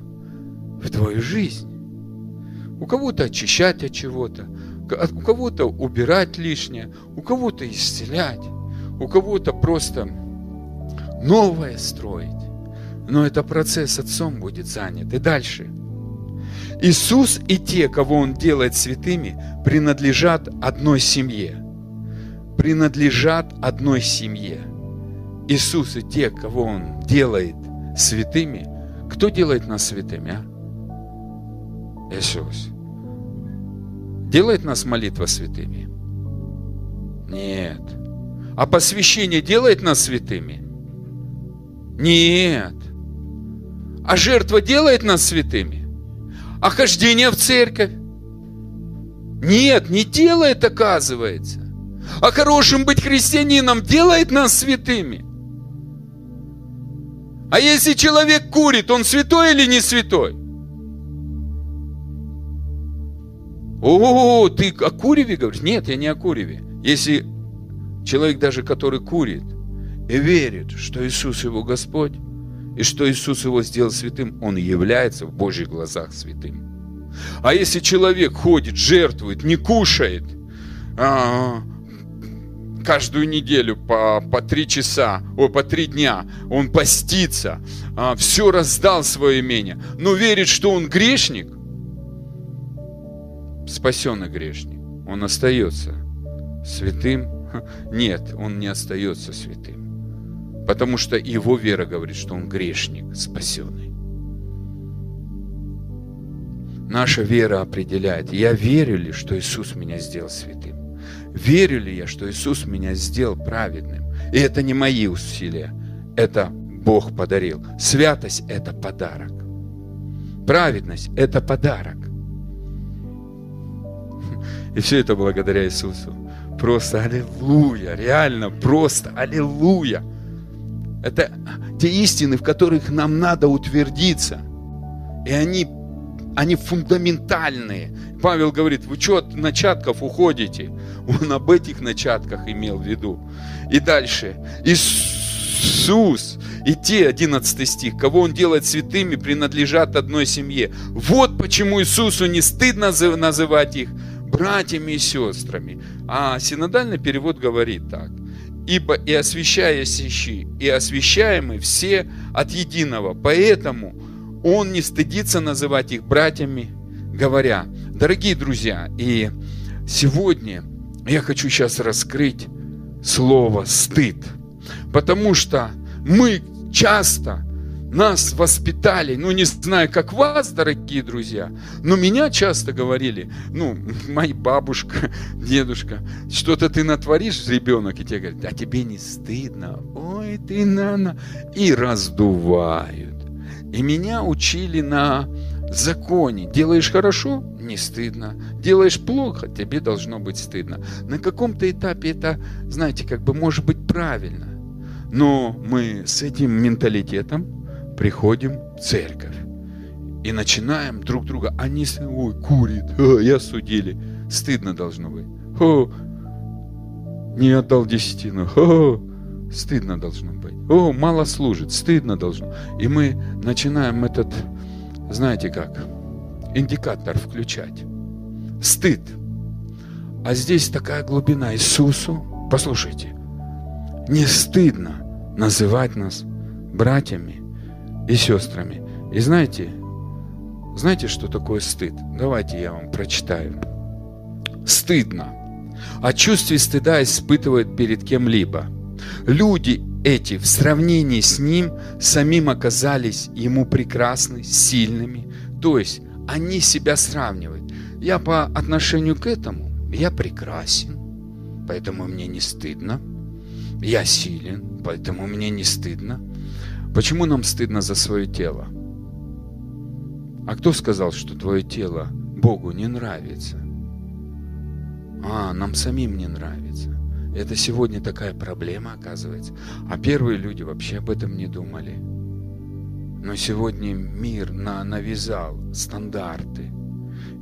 в твою жизнь. У кого-то очищать от чего-то, у кого-то убирать лишнее, у кого-то исцелять, у кого-то просто новое строить. Но это процесс отцом будет занят. И дальше. Иисус и те, кого Он делает святыми, принадлежат одной семье. Принадлежат одной семье. Иисус и те, кого Он делает святыми, кто делает нас святыми, а? Иисус. Делает нас молитва святыми? Нет. А посвящение делает нас святыми? Нет. А жертва делает нас святыми? А хождение в церковь? Нет, не делает, оказывается. А хорошим быть христианином делает нас святыми. А если человек курит, он святой или не святой? О, ты о куреве говоришь? Нет, я не о куреве. Если человек даже, который курит и верит, что Иисус его Господь, и что Иисус его сделал святым, он является в Божьих глазах святым. А если человек ходит, жертвует, не кушает, а, каждую неделю по, по три часа, о, по три дня, он постится, а, все раздал свое имение, но верит, что он грешник, спасенный грешник, он остается святым? Нет, он не остается святым. Потому что его вера говорит, что он грешник, спасенный. Наша вера определяет, я верю ли, что Иисус меня сделал святым? Верю ли я, что Иисус меня сделал праведным? И это не мои усилия, это Бог подарил. Святость – это подарок. Праведность – это подарок. И все это благодаря Иисусу. Просто аллилуйя, реально просто аллилуйя. Это те истины, в которых нам надо утвердиться. И они, они фундаментальные. Павел говорит, вы что от начатков уходите? Он об этих начатках имел в виду. И дальше. Иисус и те, 11 стих, кого Он делает святыми, принадлежат одной семье. Вот почему Иисусу не стыдно называть их братьями и сестрами. А синодальный перевод говорит так. Ибо и освящающие, и освящаемые все от единого. Поэтому он не стыдится называть их братьями, говоря, дорогие друзья, и сегодня я хочу сейчас раскрыть слово «стыд», потому что мы часто нас воспитали, ну не знаю, как вас, дорогие друзья, но меня часто говорили, ну, моя бабушка, дедушка, что-то ты натворишь, ребенок, и тебе говорят, а тебе не стыдно, ой, ты нана, и раздувают. И меня учили на законе. Делаешь хорошо, не стыдно. Делаешь плохо, тебе должно быть стыдно. На каком-то этапе это, знаете, как бы может быть правильно. Но мы с этим менталитетом приходим в церковь и начинаем друг друга, они, ой, курит, о, я судили, стыдно должно быть, о, не отдал десятину, о, стыдно должно быть. О, мало служит, стыдно должно. И мы начинаем этот, знаете как, индикатор включать. Стыд. А здесь такая глубина Иисусу. Послушайте, не стыдно называть нас братьями и сестрами. И знаете, знаете, что такое стыд? Давайте я вам прочитаю. Стыдно. О чувстве стыда испытывают перед кем-либо. Люди эти в сравнении с ним самим оказались ему прекрасны, сильными. То есть они себя сравнивают. Я по отношению к этому, я прекрасен, поэтому мне не стыдно. Я силен, поэтому мне не стыдно. Почему нам стыдно за свое тело? А кто сказал, что твое тело Богу не нравится? А, нам самим не нравится. Это сегодня такая проблема, оказывается. А первые люди вообще об этом не думали. Но сегодня мир на, навязал стандарты.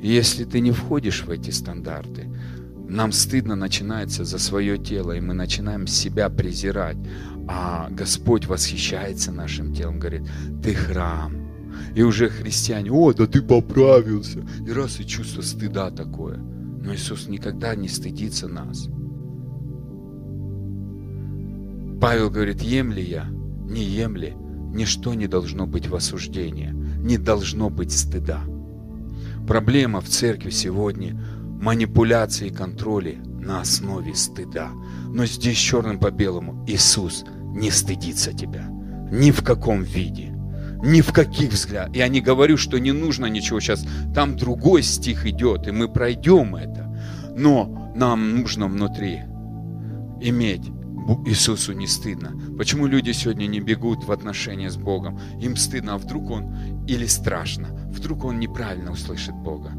И если ты не входишь в эти стандарты, нам стыдно начинается за свое тело, и мы начинаем себя презирать. А Господь восхищается нашим телом, говорит, ты храм. И уже христиане, о, да ты поправился. И раз и чувство стыда такое. Но Иисус никогда не стыдится нас. Павел говорит, ем ли я, не ем ли, ничто не должно быть в осуждении, не должно быть стыда. Проблема в церкви сегодня – манипуляции и контроли на основе стыда. Но здесь черным по белому Иисус не стыдится тебя. Ни в каком виде. Ни в каких взглядах. Я не говорю, что не нужно ничего сейчас. Там другой стих идет, и мы пройдем это. Но нам нужно внутри иметь Иисусу не стыдно. Почему люди сегодня не бегут в отношения с Богом? Им стыдно, а вдруг он или страшно, вдруг он неправильно услышит Бога.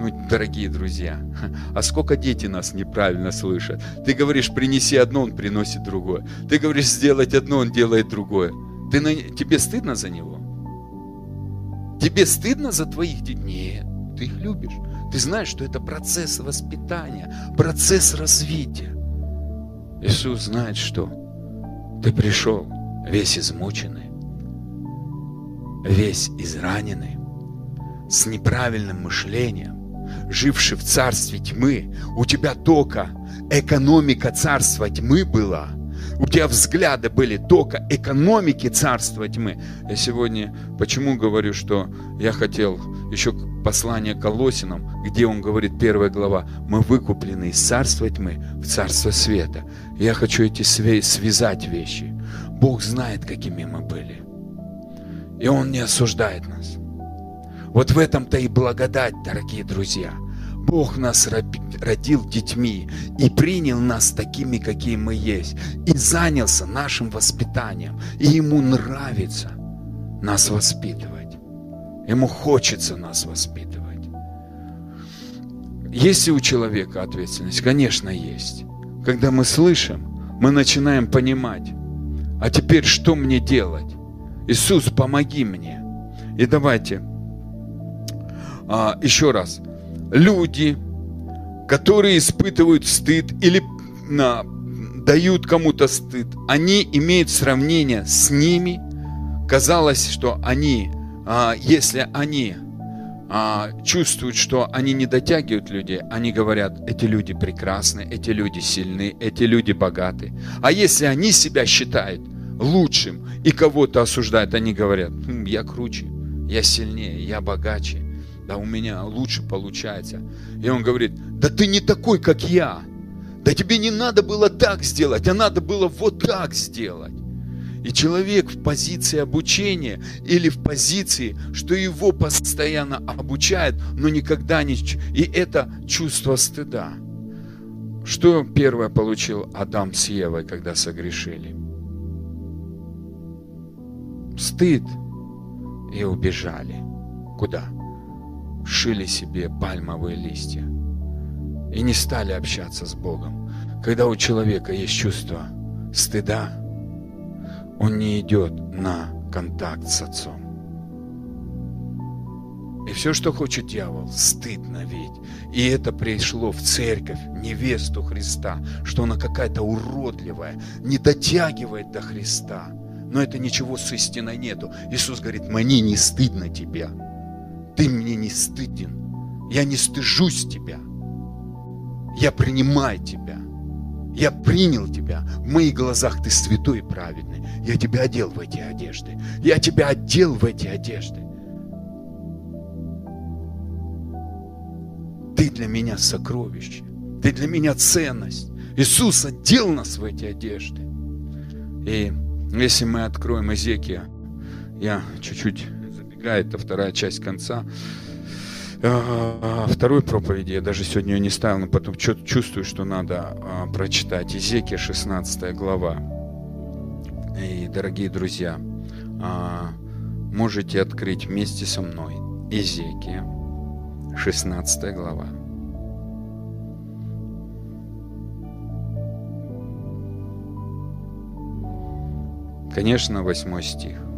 Ну, дорогие друзья, а сколько дети нас неправильно слышат? Ты говоришь, принеси одно, он приносит другое. Ты говоришь, сделать одно, он делает другое. Ты на... Тебе стыдно за него? Тебе стыдно за твоих детей? Нет, ты их любишь. Ты знаешь, что это процесс воспитания, процесс развития. Иисус знает, что ты пришел весь измученный, весь израненный, с неправильным мышлением, живший в царстве тьмы. У тебя только экономика царства тьмы была – у тебя взгляды были только экономики царства тьмы. Я сегодня почему говорю, что я хотел еще послание Колосинам, где он говорит, первая глава, мы выкуплены из царства тьмы в царство света. Я хочу эти связать вещи. Бог знает, какими мы были. И Он не осуждает нас. Вот в этом-то и благодать, дорогие друзья – Бог нас родил детьми и принял нас такими, какие мы есть, и занялся нашим воспитанием. И Ему нравится нас воспитывать. Ему хочется нас воспитывать. Есть ли у человека ответственность? Конечно, есть. Когда мы слышим, мы начинаем понимать, а теперь что мне делать? Иисус, помоги мне. И давайте а, еще раз люди, которые испытывают стыд или на, дают кому-то стыд, они имеют сравнение с ними. Казалось, что они, а, если они а, чувствуют, что они не дотягивают людей, они говорят, эти люди прекрасны, эти люди сильны, эти люди богаты. А если они себя считают лучшим и кого-то осуждают, они говорят, хм, я круче, я сильнее, я богаче да у меня лучше получается. И он говорит, да ты не такой, как я. Да тебе не надо было так сделать, а надо было вот так сделать. И человек в позиции обучения или в позиции, что его постоянно обучают, но никогда не... И это чувство стыда. Что первое получил Адам с Евой, когда согрешили? Стыд. И убежали. Куда? Шили себе пальмовые листья и не стали общаться с Богом. Когда у человека есть чувство стыда, он не идет на контакт с Отцом. И все, что хочет дьявол, стыдно ведь. И это пришло в церковь, невесту Христа, что она какая-то уродливая, не дотягивает до Христа. Но это ничего с истиной нету. Иисус говорит, мне не стыдно тебя. Ты мне не стыден. Я не стыжусь тебя. Я принимаю тебя. Я принял тебя. В моих глазах ты святой и праведный. Я тебя одел в эти одежды. Я тебя одел в эти одежды. Ты для меня сокровище. Ты для меня ценность. Иисус одел нас в эти одежды. И если мы откроем Эзекия, я чуть-чуть забегаю, это вторая часть конца, а, второй проповеди, я даже сегодня ее не ставил, но потом чувствую, что надо а, прочитать. Езекия 16 глава. И, дорогие друзья, а, можете открыть вместе со мной Езекия 16 глава. Конечно, восьмой стих.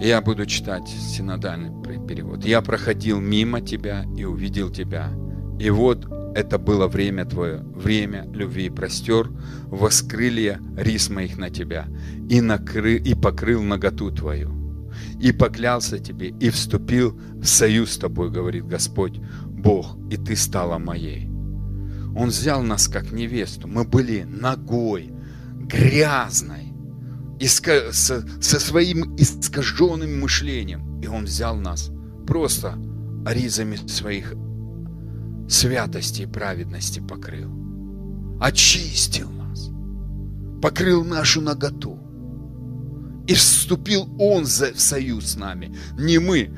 Я буду читать синодальный перевод. «Я проходил мимо тебя и увидел тебя, и вот это было время твое, время любви, простер воскрылья рис моих на тебя, и, накры, и покрыл наготу твою, и поклялся тебе, и вступил в союз с тобой, говорит Господь, Бог, и ты стала моей. Он взял нас как невесту, мы были ногой, грязной, иска, со, со своим искаженным мышлением. И Он взял нас просто ризами своих святости и праведности покрыл. Очистил нас. Покрыл нашу наготу. И вступил Он в союз с нами. Не мы.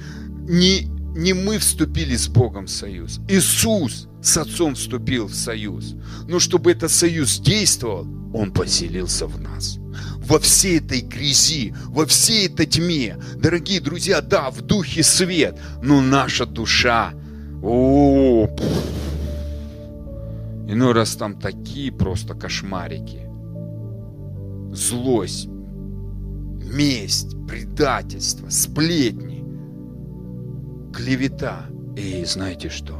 Не, не мы вступили с Богом в союз. Иисус с Отцом вступил в союз. Но чтобы этот союз действовал, Он поселился в нас во всей этой грязи, во всей этой тьме. Дорогие друзья, да, в духе свет, но наша душа, о, иной раз там такие просто кошмарики. Злость, месть, предательство, сплетни, клевета. И знаете что?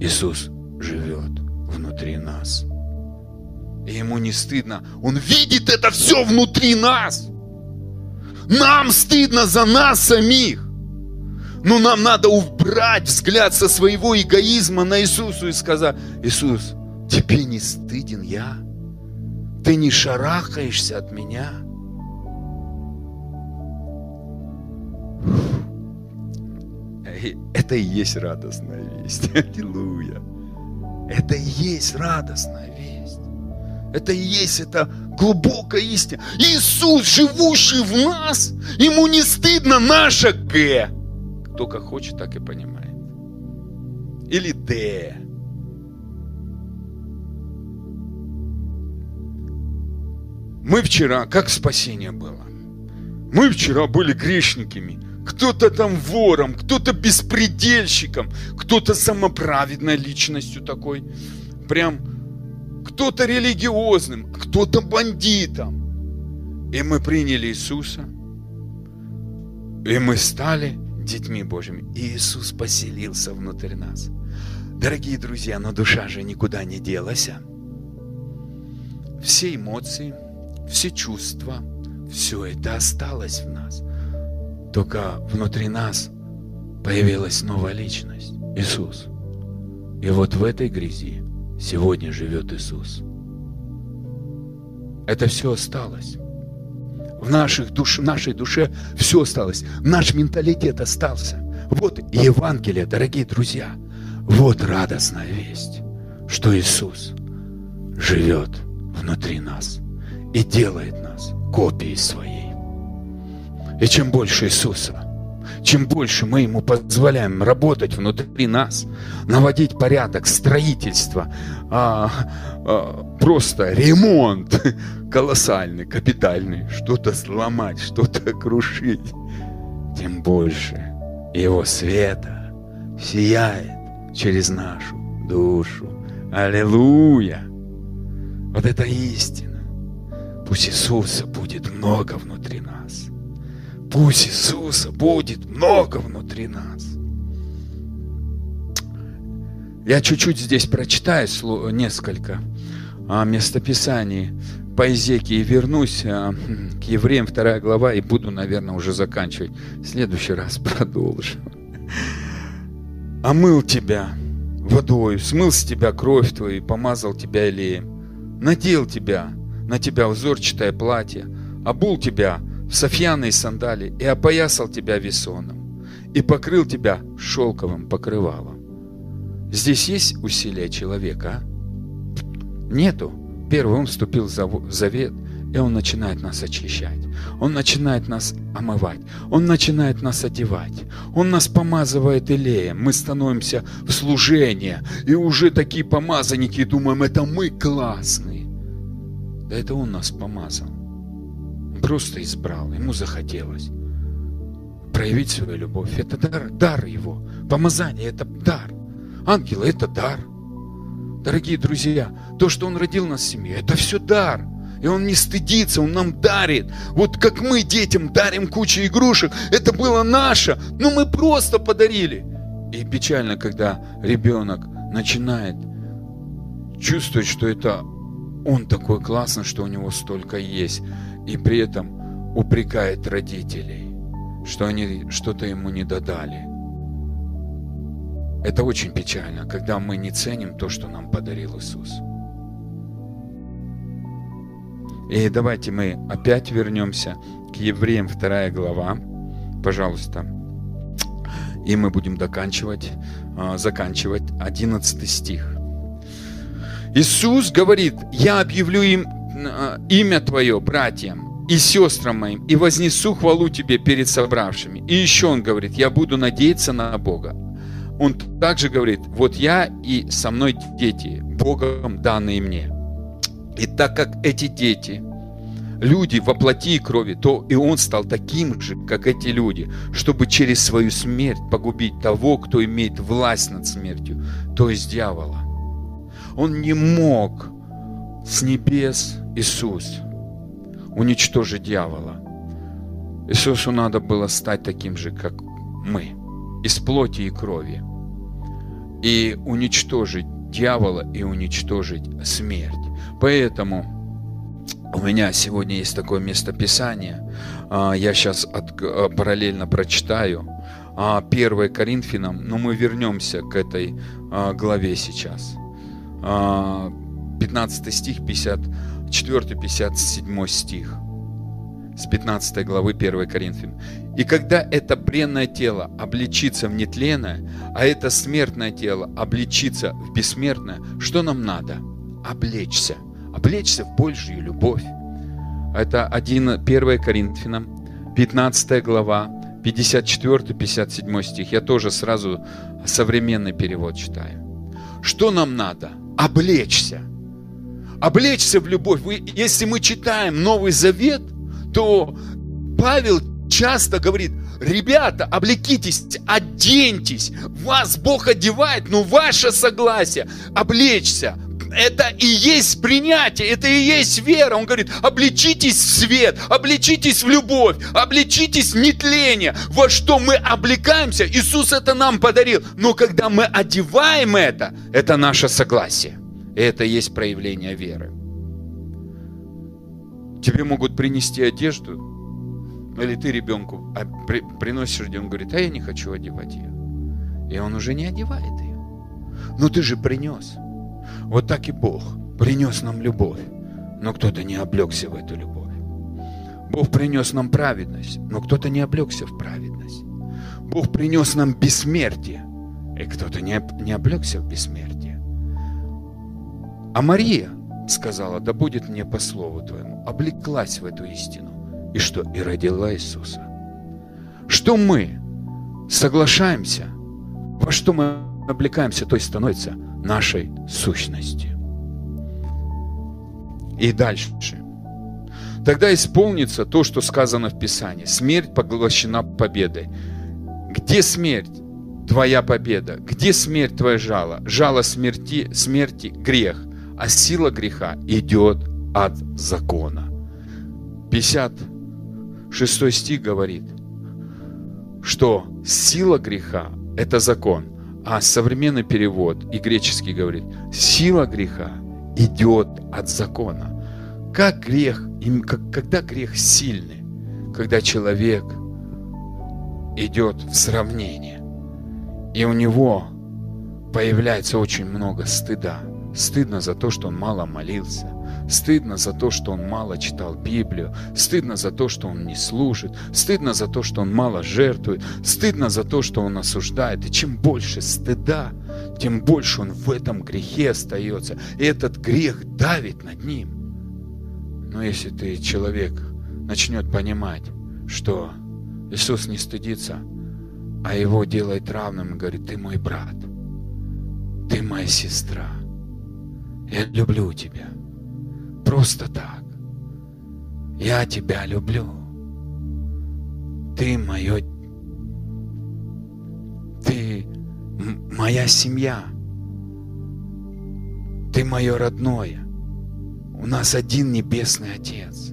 Иисус живет внутри нас. И ему не стыдно. Он видит это все внутри нас. Нам стыдно за нас самих. Но нам надо убрать взгляд со своего эгоизма на Иисусу и сказать, Иисус, тебе не стыден я? Ты не шарахаешься от меня? Это и есть радостная весть. Аллилуйя. Это и есть радостная весть. Это и есть это глубокая истина. Иисус, живущий в нас, ему не стыдно наше Г. Кто как хочет, так и понимает. Или Д. Мы вчера, как спасение было? Мы вчера были грешниками. Кто-то там вором, кто-то беспредельщиком, кто-то самоправедной личностью такой. Прям кто-то религиозным, кто-то бандитом. И мы приняли Иисуса, и мы стали детьми Божьими. И Иисус поселился внутрь нас. Дорогие друзья, но душа же никуда не делась. А? Все эмоции, все чувства, все это осталось в нас. Только внутри нас появилась новая личность, Иисус. И вот в этой грязи Сегодня живет Иисус. Это все осталось. В, наших душ, нашей душе все осталось. Наш менталитет остался. Вот Евангелие, дорогие друзья. Вот радостная весть, что Иисус живет внутри нас и делает нас копией своей. И чем больше Иисуса, чем больше мы ему позволяем работать внутри нас, наводить порядок, строительство, а, а, просто ремонт колоссальный, капитальный, что-то сломать, что-то крушить, тем больше его света сияет через нашу душу. Аллилуйя! Вот это истина. Пусть Иисуса будет много внутри нас. Пусть Иисуса будет много внутри нас. Я чуть-чуть здесь прочитаю несколько а, местописаний по Езеке и вернусь а, к евреям, вторая глава, и буду, наверное, уже заканчивать. В следующий раз продолжим. Омыл тебя водой, смыл с тебя кровь твою, помазал тебя илеем, надел тебя, на тебя узорчатое платье, обул тебя софьяные сандали и опоясал тебя весоном, и покрыл тебя шелковым покрывалом. Здесь есть усилие человека, а? Нету. Первый он вступил в завет, и он начинает нас очищать. Он начинает нас омывать. Он начинает нас одевать. Он нас помазывает илеем. Мы становимся в служение. И уже такие помазанники думаем, это мы классные. Да это он нас помазал. Просто избрал. Ему захотелось проявить свою любовь. Это дар, дар его. Помазание – это дар. Ангелы – это дар. Дорогие друзья, то, что Он родил нас в семье, это все дар. И Он не стыдится, Он нам дарит. Вот как мы детям дарим кучу игрушек, это было наше, но мы просто подарили. И печально, когда ребенок начинает чувствовать, что это он такой классный, что у него столько есть, и при этом упрекает родителей, что они что-то ему не додали. Это очень печально, когда мы не ценим то, что нам подарил Иисус. И давайте мы опять вернемся к Евреям 2 глава, пожалуйста. И мы будем доканчивать, а, заканчивать 11 стих. Иисус говорит, я объявлю им имя Твое братьям и сестрам моим, и вознесу хвалу Тебе перед собравшими. И еще Он говорит, я буду надеяться на Бога он также говорит, вот я и со мной дети, Богом данные мне. И так как эти дети, люди во плоти и крови, то и он стал таким же, как эти люди, чтобы через свою смерть погубить того, кто имеет власть над смертью, то есть дьявола. Он не мог с небес Иисус уничтожить дьявола. Иисусу надо было стать таким же, как мы, из плоти и крови и уничтожить дьявола и уничтожить смерть. Поэтому у меня сегодня есть такое местописание. А, я сейчас от, а, параллельно прочитаю. 1 а, Коринфянам, но мы вернемся к этой главе сейчас. 15 стих, 54-57 стих. С 15 главы 1 Коринфянам. И когда это бренное тело обличится в нетленное, а это смертное тело обличится в бессмертное, что нам надо? Облечься. Облечься в Божью любовь. Это 1, 1 Коринфянам, 15 глава, 54-57 стих. Я тоже сразу современный перевод читаю. Что нам надо? Облечься. Облечься в любовь. Вы, если мы читаем Новый Завет, то Павел часто говорит, ребята, облекитесь, оденьтесь, вас Бог одевает, но ваше согласие облечься, это и есть принятие, это и есть вера. Он говорит, обличитесь в свет, обличитесь в любовь, обличитесь в нетление. Во что мы облекаемся, Иисус это нам подарил. Но когда мы одеваем это, это наше согласие. И это есть проявление веры. Тебе могут принести одежду, или ты ребенку при, приносишь, и он говорит, а я не хочу одевать ее. И он уже не одевает ее. Но ты же принес. Вот так и Бог принес нам любовь. Но кто-то не облегся в эту любовь. Бог принес нам праведность, но кто-то не облегся в праведность. Бог принес нам бессмертие, и кто-то не, не облегся в бессмертие. А Мария сказала, да будет мне по слову твоему, облеклась в эту истину и что? И родила Иисуса. Что мы соглашаемся, во что мы облекаемся, то есть становится нашей сущностью. И дальше. Тогда исполнится то, что сказано в Писании. Смерть поглощена победой. Где смерть? Твоя победа. Где смерть твоя жало? Жало смерти, смерти – грех. А сила греха идет от закона. 50 Шестой стих говорит, что сила греха – это закон, а современный перевод и греческий говорит, сила греха идет от закона. Как грех, когда грех сильный, когда человек идет в сравнение, и у него появляется очень много стыда. Стыдно за то, что он мало молился, Стыдно за то, что он мало читал Библию. Стыдно за то, что он не служит. Стыдно за то, что он мало жертвует. Стыдно за то, что он осуждает. И чем больше стыда, тем больше он в этом грехе остается. И этот грех давит над ним. Но если ты человек начнет понимать, что Иисус не стыдится, а его делает равным и говорит, ты мой брат, ты моя сестра, я люблю тебя просто так. Я тебя люблю. Ты мое... Ты моя семья. Ты мое родное. У нас один небесный Отец.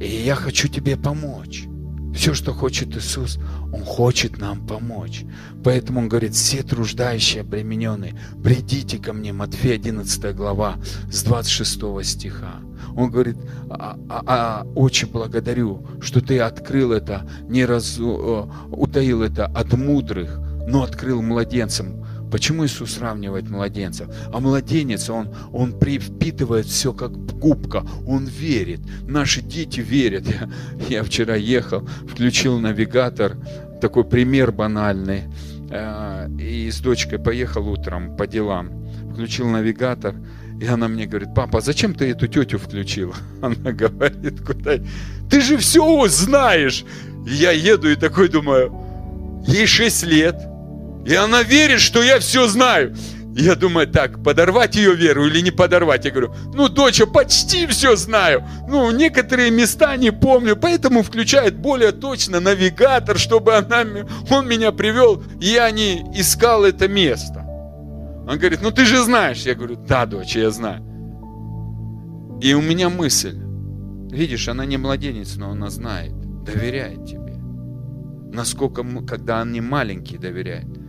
И я хочу тебе помочь. Все, что хочет Иисус, Он хочет нам помочь. Поэтому Он говорит, все труждающие, обремененные, придите ко мне, Матфея 11 глава, с 26 стиха. Он говорит, а, а, а, очень благодарю, что ты открыл это, не раз, э, утаил это от мудрых, но открыл младенцам. Почему Иисус сравнивает младенцев? А младенец, он, он впитывает все как губка, он верит. Наши дети верят. Я, я вчера ехал, включил навигатор, такой пример банальный. Э, и с дочкой поехал утром по делам. Включил навигатор, и она мне говорит, папа, зачем ты эту тетю включил? Она говорит, куда? Ты же все знаешь. Я еду и такой думаю, ей 6 лет, и она верит, что я все знаю. я думаю, так, подорвать ее веру или не подорвать? Я говорю, ну, доча, почти все знаю. Ну, некоторые места не помню, поэтому включает более точно навигатор, чтобы она, он меня привел, я не искал это место. Он говорит, ну ты же знаешь. Я говорю, да, дочь, я знаю. И у меня мысль. Видишь, она не младенец, но она знает, доверяет тебе. Насколько, когда они маленькие, доверяет.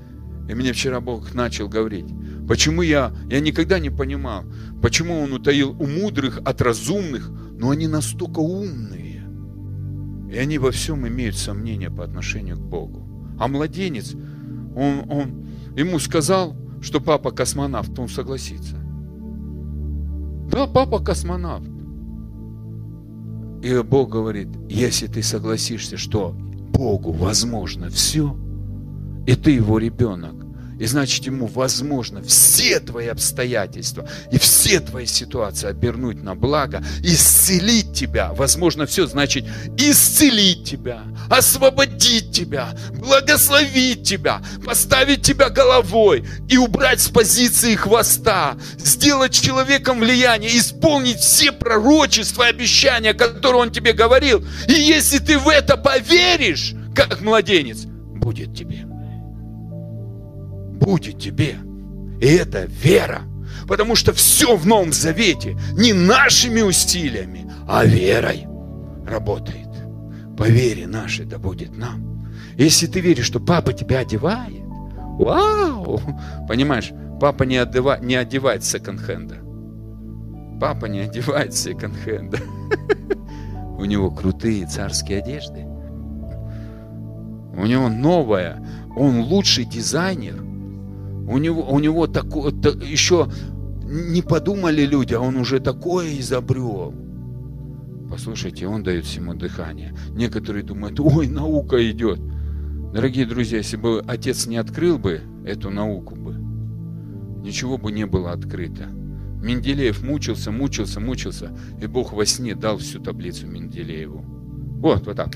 И мне вчера Бог начал говорить, почему я, я никогда не понимал, почему Он утаил у мудрых от разумных, но они настолько умные. И они во всем имеют сомнения по отношению к Богу. А младенец, он, он ему сказал, что папа космонавт, он согласится. Да, папа космонавт. И Бог говорит, если ты согласишься, что Богу возможно все, и ты его ребенок, и значит, ему возможно все твои обстоятельства и все твои ситуации обернуть на благо, исцелить тебя. Возможно, все значит исцелить тебя, освободить тебя, благословить тебя, поставить тебя головой и убрать с позиции хвоста, сделать человеком влияние, исполнить все пророчества и обещания, которые он тебе говорил. И если ты в это поверишь, как младенец, будет тебе будет тебе. И это вера. Потому что все в Новом Завете не нашими усилиями, а верой работает. По вере нашей да будет нам. Если ты веришь, что папа тебя одевает, вау! Понимаешь, папа не, одева, не одевает секонд-хенда. Папа не одевает секонд-хенда. У него крутые царские одежды. У него новая. Он лучший дизайнер. У него, у него такое, так, еще не подумали люди, а он уже такое изобрел. Послушайте, он дает всему дыхание. Некоторые думают, ой, наука идет. Дорогие друзья, если бы отец не открыл бы эту науку бы, ничего бы не было открыто. Менделеев мучился, мучился, мучился, и Бог во сне дал всю таблицу Менделееву. Вот, вот так.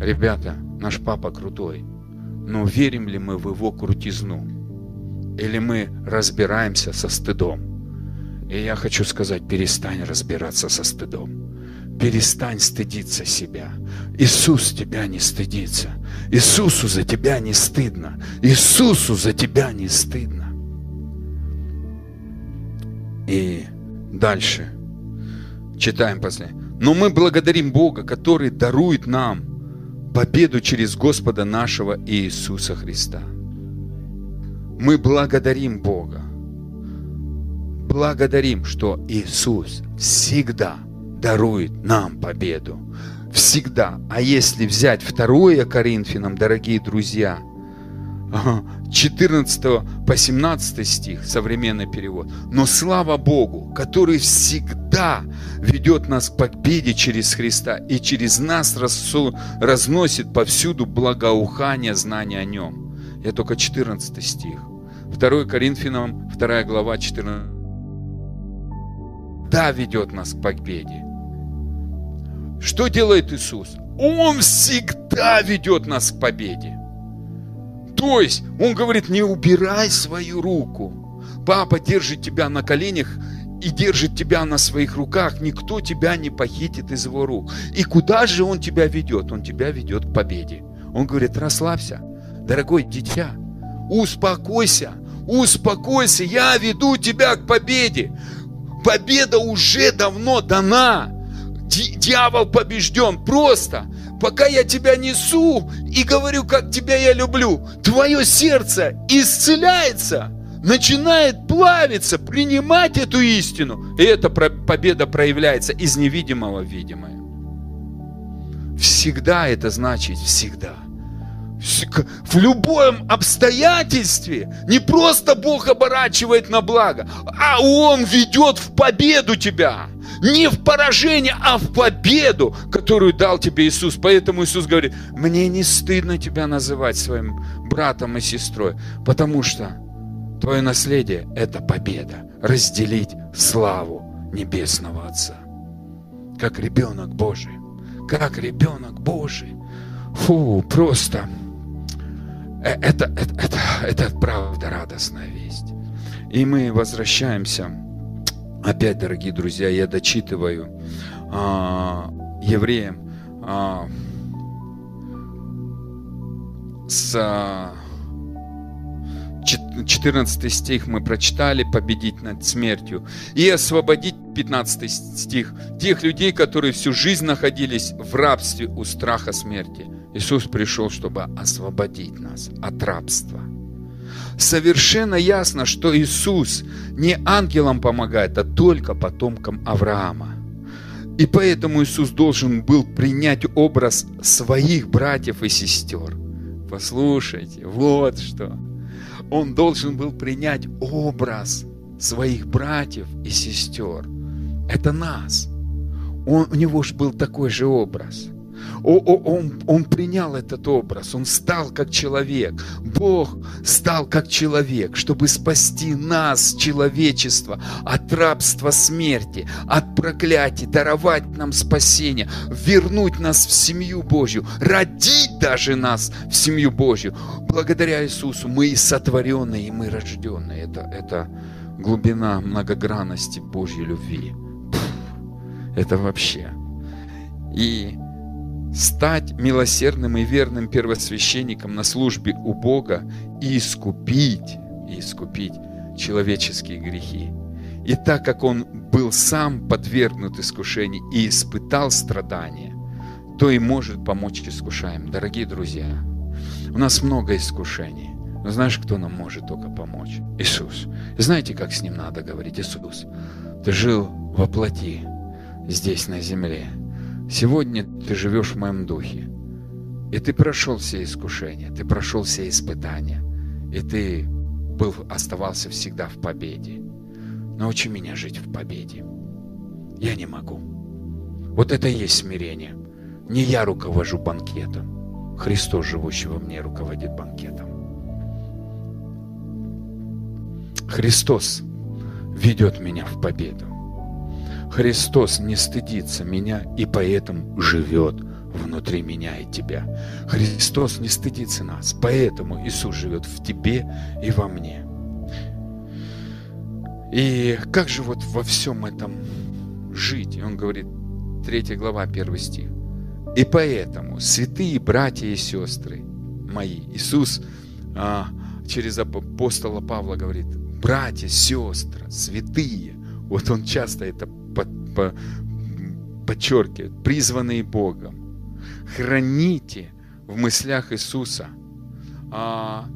Ребята, наш папа крутой, но верим ли мы в его крутизну? Или мы разбираемся со стыдом? И я хочу сказать, перестань разбираться со стыдом. Перестань стыдиться себя. Иисус тебя не стыдится. Иисусу за тебя не стыдно. Иисусу за тебя не стыдно. И дальше. Читаем после. Но мы благодарим Бога, который дарует нам победу через Господа нашего Иисуса Христа. Мы благодарим Бога. Благодарим, что Иисус всегда дарует нам победу. Всегда. А если взять второе Коринфянам, дорогие друзья, 14 по 17 стих, современный перевод. Но слава Богу, который всегда ведет нас к победе через Христа и через нас разносит повсюду благоухание знания о Нем. Я только 14 стих. 2 Коринфянам, 2 глава, 14. Да, ведет нас к победе. Что делает Иисус? Он всегда ведет нас к победе. То есть, он говорит, не убирай свою руку. Папа держит тебя на коленях и держит тебя на своих руках. Никто тебя не похитит из его рук. И куда же он тебя ведет? Он тебя ведет к победе. Он говорит, расслабься, дорогой дитя, успокойся, успокойся, я веду тебя к победе. Победа уже давно дана. Дьявол побежден. Просто пока я тебя несу и говорю, как тебя я люблю, твое сердце исцеляется, начинает плавиться, принимать эту истину. И эта победа проявляется из невидимого в видимое. Всегда это значит всегда. В любом обстоятельстве не просто Бог оборачивает на благо, а Он ведет в победу тебя не в поражение, а в победу, которую дал тебе Иисус. Поэтому Иисус говорит, мне не стыдно тебя называть своим братом и сестрой, потому что твое наследие – это победа, разделить славу Небесного Отца. Как ребенок Божий, как ребенок Божий. Фу, просто э, это, это, это, это правда радостная весть. И мы возвращаемся Опять, дорогие друзья, я дочитываю а, евреям а, с 14 стих мы прочитали, победить над смертью. И освободить, 15 стих, тех людей, которые всю жизнь находились в рабстве у страха смерти. Иисус пришел, чтобы освободить нас от рабства совершенно ясно, что Иисус не ангелам помогает, а только потомкам Авраама. И поэтому Иисус должен был принять образ своих братьев и сестер. Послушайте, вот что. Он должен был принять образ своих братьев и сестер. Это нас. Он, у него же был такой же образ – он, он принял этот образ, он стал как человек. Бог стал как человек, чтобы спасти нас, человечество, от рабства смерти, от проклятий, даровать нам спасение, вернуть нас в семью Божью, родить даже нас в семью Божью. Благодаря Иисусу мы и сотворенные, и мы рожденные. Это, это глубина многогранности Божьей любви. Это вообще. И стать милосердным и верным первосвященником на службе у Бога и искупить, и искупить человеческие грехи. И так как он был сам подвергнут искушению и испытал страдания, то и может помочь искушаем. Дорогие друзья, у нас много искушений. Но знаешь, кто нам может только помочь? Иисус. И знаете, как с Ним надо говорить? Иисус, Ты жил во плоти здесь, на земле. Сегодня ты живешь в моем духе. И ты прошел все искушения, ты прошел все испытания. И ты был, оставался всегда в победе. Научи меня жить в победе. Я не могу. Вот это и есть смирение. Не я руковожу банкетом. Христос, живущий во мне, руководит банкетом. Христос ведет меня в победу. Христос не стыдится меня и поэтому живет внутри меня и тебя. Христос не стыдится нас, поэтому Иисус живет в тебе и во мне. И как же вот во всем этом жить? Он говорит, 3 глава, 1 стих. И поэтому, святые братья и сестры мои, Иисус а, через апостола Павла говорит, братья, сестры, святые. Вот он часто это по, по, подчеркивает, призванные Богом. Храните в мыслях Иисуса. А,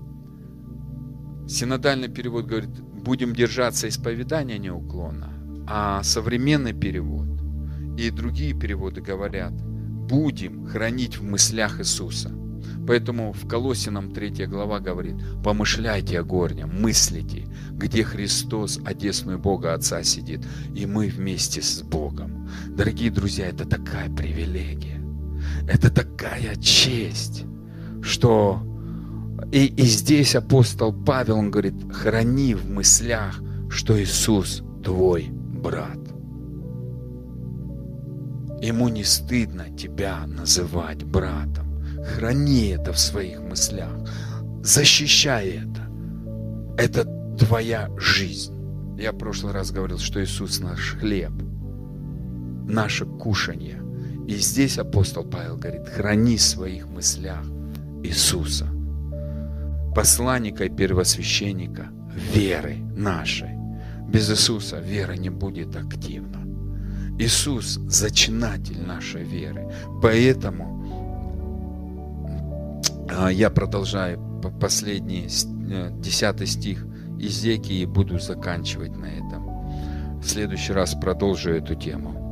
синодальный перевод говорит, будем держаться исповедания неуклонно, а современный перевод и другие переводы говорят, будем хранить в мыслях Иисуса. Поэтому в Колосинам 3 глава говорит, помышляйте о горнем, мыслите, где Христос, одесную Бога Отца сидит, и мы вместе с Богом. Дорогие друзья, это такая привилегия, это такая честь, что и, и здесь апостол Павел, он говорит, храни в мыслях, что Иисус твой брат. Ему не стыдно тебя называть братом. Храни это в своих мыслях. Защищай это. Это твоя жизнь. Я в прошлый раз говорил, что Иисус наш хлеб, наше кушанье. И здесь апостол Павел говорит, храни в своих мыслях Иисуса, посланника и первосвященника веры нашей. Без Иисуса вера не будет активна. Иисус – зачинатель нашей веры. Поэтому я продолжаю последний, э, десятый стих Изекии и буду заканчивать на этом. В следующий раз продолжу эту тему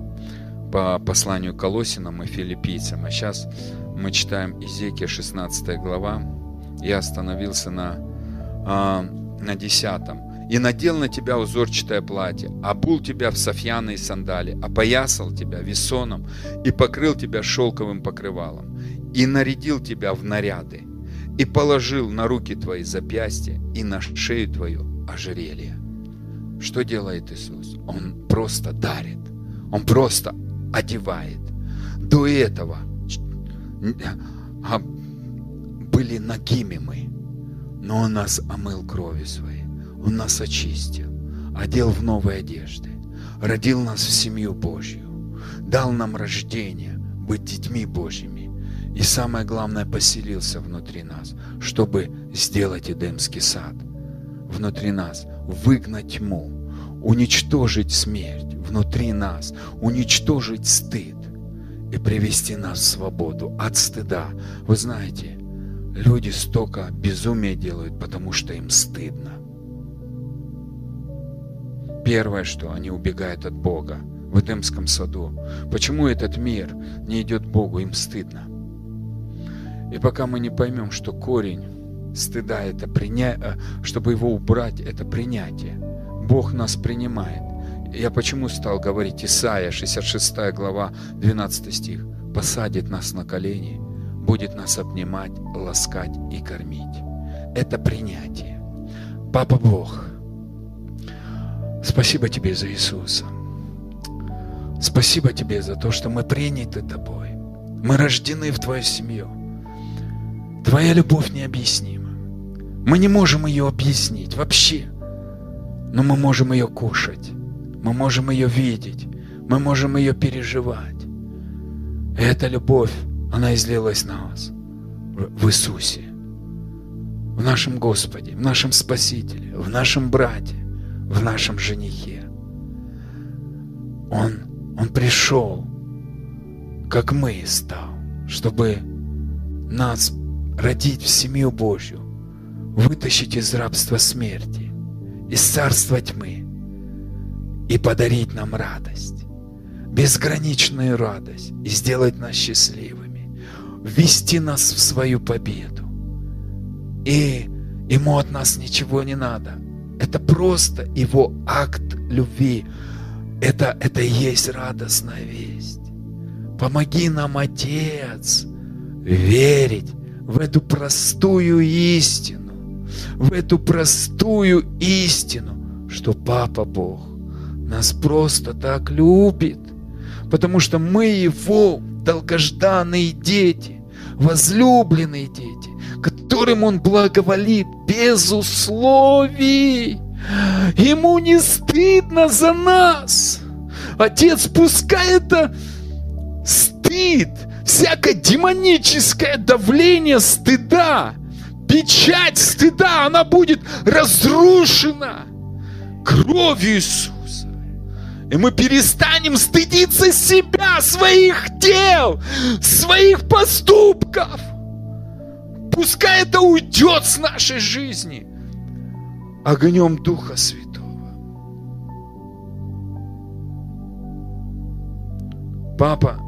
по посланию Колосинам и филиппийцам. А сейчас мы читаем Изекия 16 глава. Я остановился на, а, на 10. «И надел на тебя узорчатое платье, обул тебя в софьяные сандали, опоясал тебя весоном и покрыл тебя шелковым покрывалом, и нарядил тебя в наряды, и положил на руки твои запястья и на шею твою ожерелье. Что делает Иисус? Он просто дарит, Он просто одевает. До этого а, были нагими мы, но Он нас омыл кровью своей, Он нас очистил, одел в новые одежды, родил нас в семью Божью, дал нам рождение быть детьми Божьими и самое главное, поселился внутри нас, чтобы сделать Эдемский сад. Внутри нас выгнать тьму, уничтожить смерть внутри нас, уничтожить стыд и привести нас в свободу от стыда. Вы знаете, люди столько безумия делают, потому что им стыдно. Первое, что они убегают от Бога в Эдемском саду. Почему этот мир не идет Богу? Им стыдно. И пока мы не поймем, что корень стыда это принять, э, чтобы его убрать, это принятие. Бог нас принимает. Я почему стал говорить Исаия, 66 глава, 12 стих. Посадит нас на колени, будет нас обнимать, ласкать и кормить. Это принятие. Папа Бог, спасибо тебе за Иисуса. Спасибо тебе за то, что мы приняты тобой. Мы рождены в твою семью. Твоя любовь необъяснима. Мы не можем ее объяснить вообще. Но мы можем ее кушать. Мы можем ее видеть. Мы можем ее переживать. И эта любовь, она излилась на нас в Иисусе. В нашем Господе, в нашем Спасителе, в нашем брате, в нашем женихе. Он, он пришел, как мы стал, чтобы нас родить в семью Божью, вытащить из рабства смерти, из царства тьмы и подарить нам радость, безграничную радость и сделать нас счастливыми, ввести нас в свою победу. И ему от нас ничего не надо. Это просто его акт любви. Это, это и есть радостная весть. Помоги нам, Отец, верить в эту простую истину, в эту простую истину, что Папа Бог нас просто так любит, потому что мы Его долгожданные дети, возлюбленные дети, которым Он благоволит без условий. Ему не стыдно за нас. Отец, пускай это стыд, всякое демоническое давление стыда, печать стыда, она будет разрушена кровью Иисуса. И мы перестанем стыдиться себя, своих дел, своих поступков. Пускай это уйдет с нашей жизни огнем Духа Святого. Папа,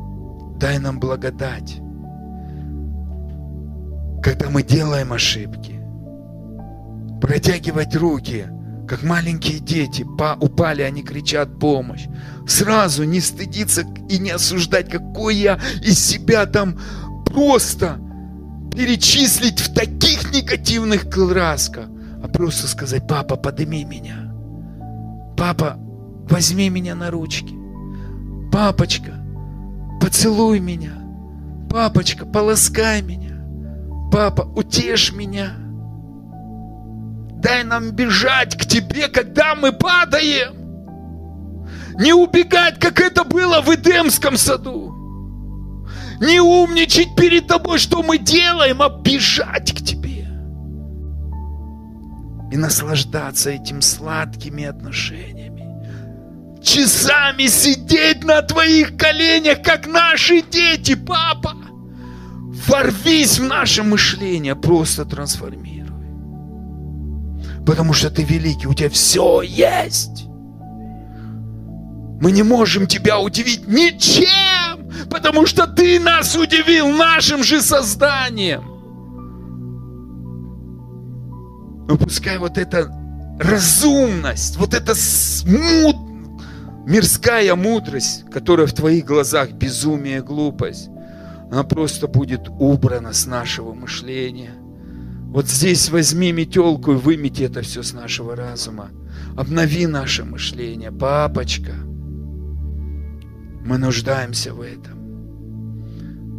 дай нам благодать, когда мы делаем ошибки, протягивать руки, как маленькие дети, упали, они кричат помощь. Сразу не стыдиться и не осуждать, какой я из себя там просто перечислить в таких негативных красках, а просто сказать, папа, подними меня. Папа, возьми меня на ручки. Папочка, поцелуй меня. Папочка, полоскай меня. Папа, утешь меня. Дай нам бежать к тебе, когда мы падаем. Не убегать, как это было в Эдемском саду. Не умничать перед тобой, что мы делаем, а бежать к тебе. И наслаждаться этим сладкими отношениями часами сидеть на твоих коленях, как наши дети, папа. Ворвись в наше мышление, просто трансформируй. Потому что ты великий, у тебя все есть. Мы не можем тебя удивить ничем, потому что ты нас удивил нашим же созданием. Но пускай вот эта разумность, вот эта смут, мирская мудрость, которая в твоих глазах безумие, глупость, она просто будет убрана с нашего мышления. Вот здесь возьми метелку и вымети это все с нашего разума. Обнови наше мышление, папочка. Мы нуждаемся в этом.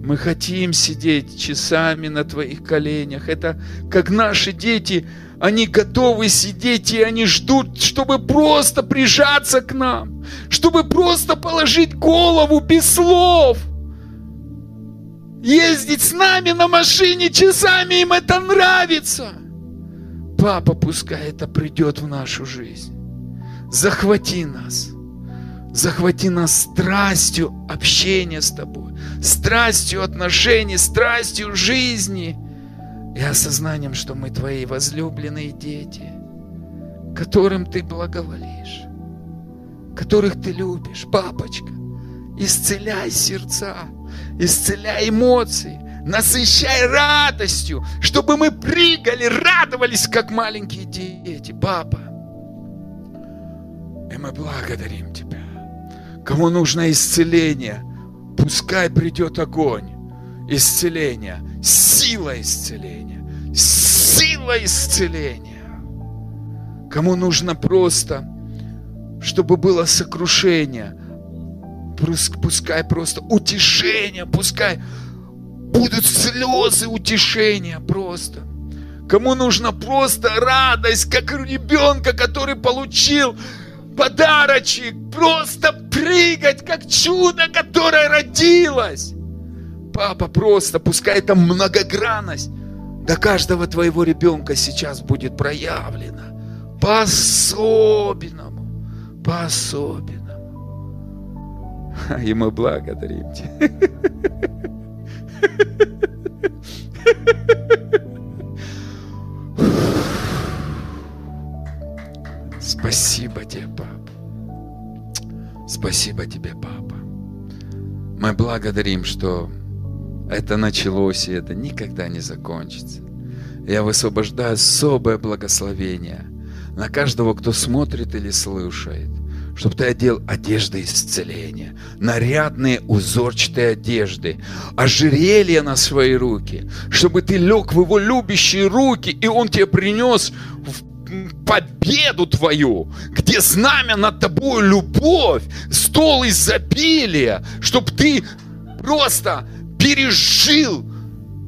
Мы хотим сидеть часами на твоих коленях. Это как наши дети, они готовы сидеть и они ждут, чтобы просто прижаться к нам, чтобы просто положить голову без слов. Ездить с нами на машине часами, им это нравится. Папа, пускай это придет в нашу жизнь. Захвати нас. Захвати нас страстью общения с тобой, страстью отношений, страстью жизни и осознанием, что мы твои возлюбленные дети, которым ты благоволишь, которых ты любишь, папочка. Исцеляй сердца, исцеляй эмоции, насыщай радостью, чтобы мы прыгали, радовались, как маленькие дети, папа. И мы благодарим Тебя. Кому нужно исцеление, пускай придет огонь исцеления, сила исцеления, сила исцеления. Кому нужно просто, чтобы было сокрушение, пускай просто утешение, пускай будут слезы утешения просто. Кому нужно просто радость, как ребенка, который получил подарочек, просто прыгать, как чудо, которое родилось. Папа, просто пускай эта многогранность до каждого твоего ребенка сейчас будет проявлена по-особенному, по-особенному. И мы благодарим Тебя. Спасибо тебе, папа. Спасибо тебе, папа. Мы благодарим, что это началось, и это никогда не закончится. Я высвобождаю особое благословение на каждого, кто смотрит или слушает, чтобы ты одел одежды исцеления, нарядные узорчатые одежды, ожерелье на свои руки, чтобы ты лег в его любящие руки, и он тебе принес в победу твою, где знамя над тобой любовь, стол изобилия, чтобы ты просто пережил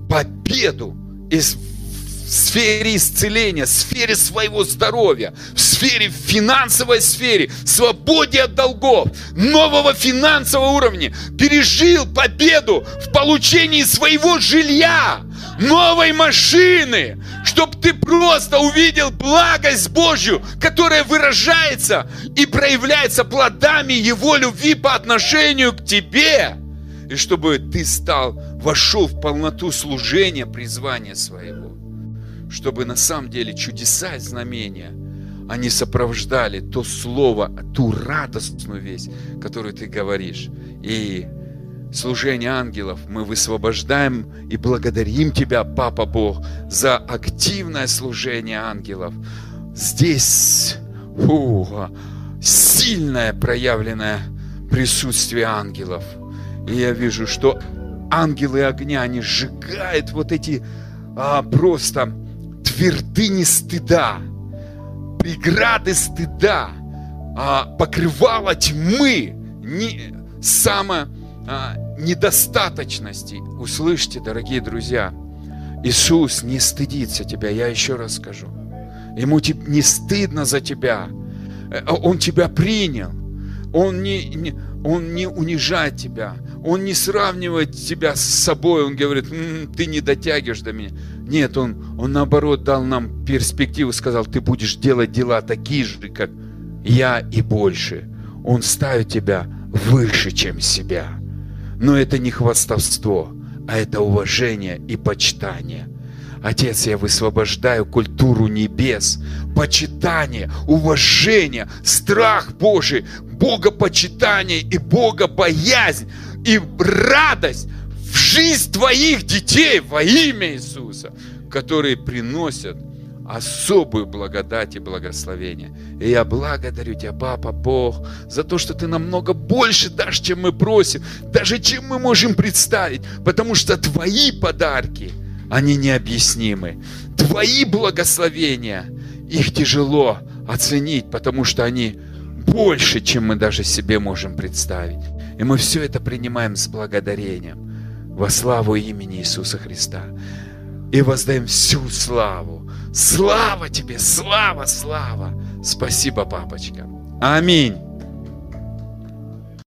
победу из в сфере исцеления, в сфере своего здоровья, в сфере финансовой сфере, свободе от долгов, нового финансового уровня, пережил победу в получении своего жилья, новой машины, чтобы ты просто увидел благость Божью, которая выражается и проявляется плодами Его любви по отношению к тебе. И чтобы ты стал, вошел в полноту служения, призвания своего. Чтобы на самом деле чудеса и знамения, они сопровождали то слово, ту радостную весть, которую ты говоришь. И служение ангелов мы высвобождаем и благодарим Тебя, Папа Бог, за активное служение ангелов. Здесь фу, сильное проявленное присутствие ангелов. И я вижу, что ангелы огня, они сжигают вот эти а, просто твердыни стыда, преграды стыда, а, покрывало тьмы, не, само а, недостаточности. Услышьте, дорогие друзья, Иисус не стыдится тебя, я еще раз скажу. Ему не стыдно за тебя. Э, он тебя принял. Он не, не, он не унижает тебя. Он не сравнивает тебя с собой. Он говорит, м-м, ты не дотягиваешь до меня. Нет, он, он наоборот дал нам перспективу, сказал, ты будешь делать дела такие же, как я и больше. Он ставит тебя выше, чем себя. Но это не хвастовство, а это уважение и почитание. Отец, я высвобождаю культуру небес, почитание, уважение, страх Божий, богопочитание и богобоязнь, и радость в жизнь твоих детей во имя Иисуса, которые приносят особую благодать и благословение. И я благодарю Тебя, Папа Бог, за то, что Ты намного больше дашь, чем мы просим, даже чем мы можем представить, потому что Твои подарки, они необъяснимы. Твои благословения, их тяжело оценить, потому что они больше, чем мы даже себе можем представить. И мы все это принимаем с благодарением во славу имени Иисуса Христа. И воздаем всю славу Слава тебе, слава, слава. Спасибо, папочка. Аминь.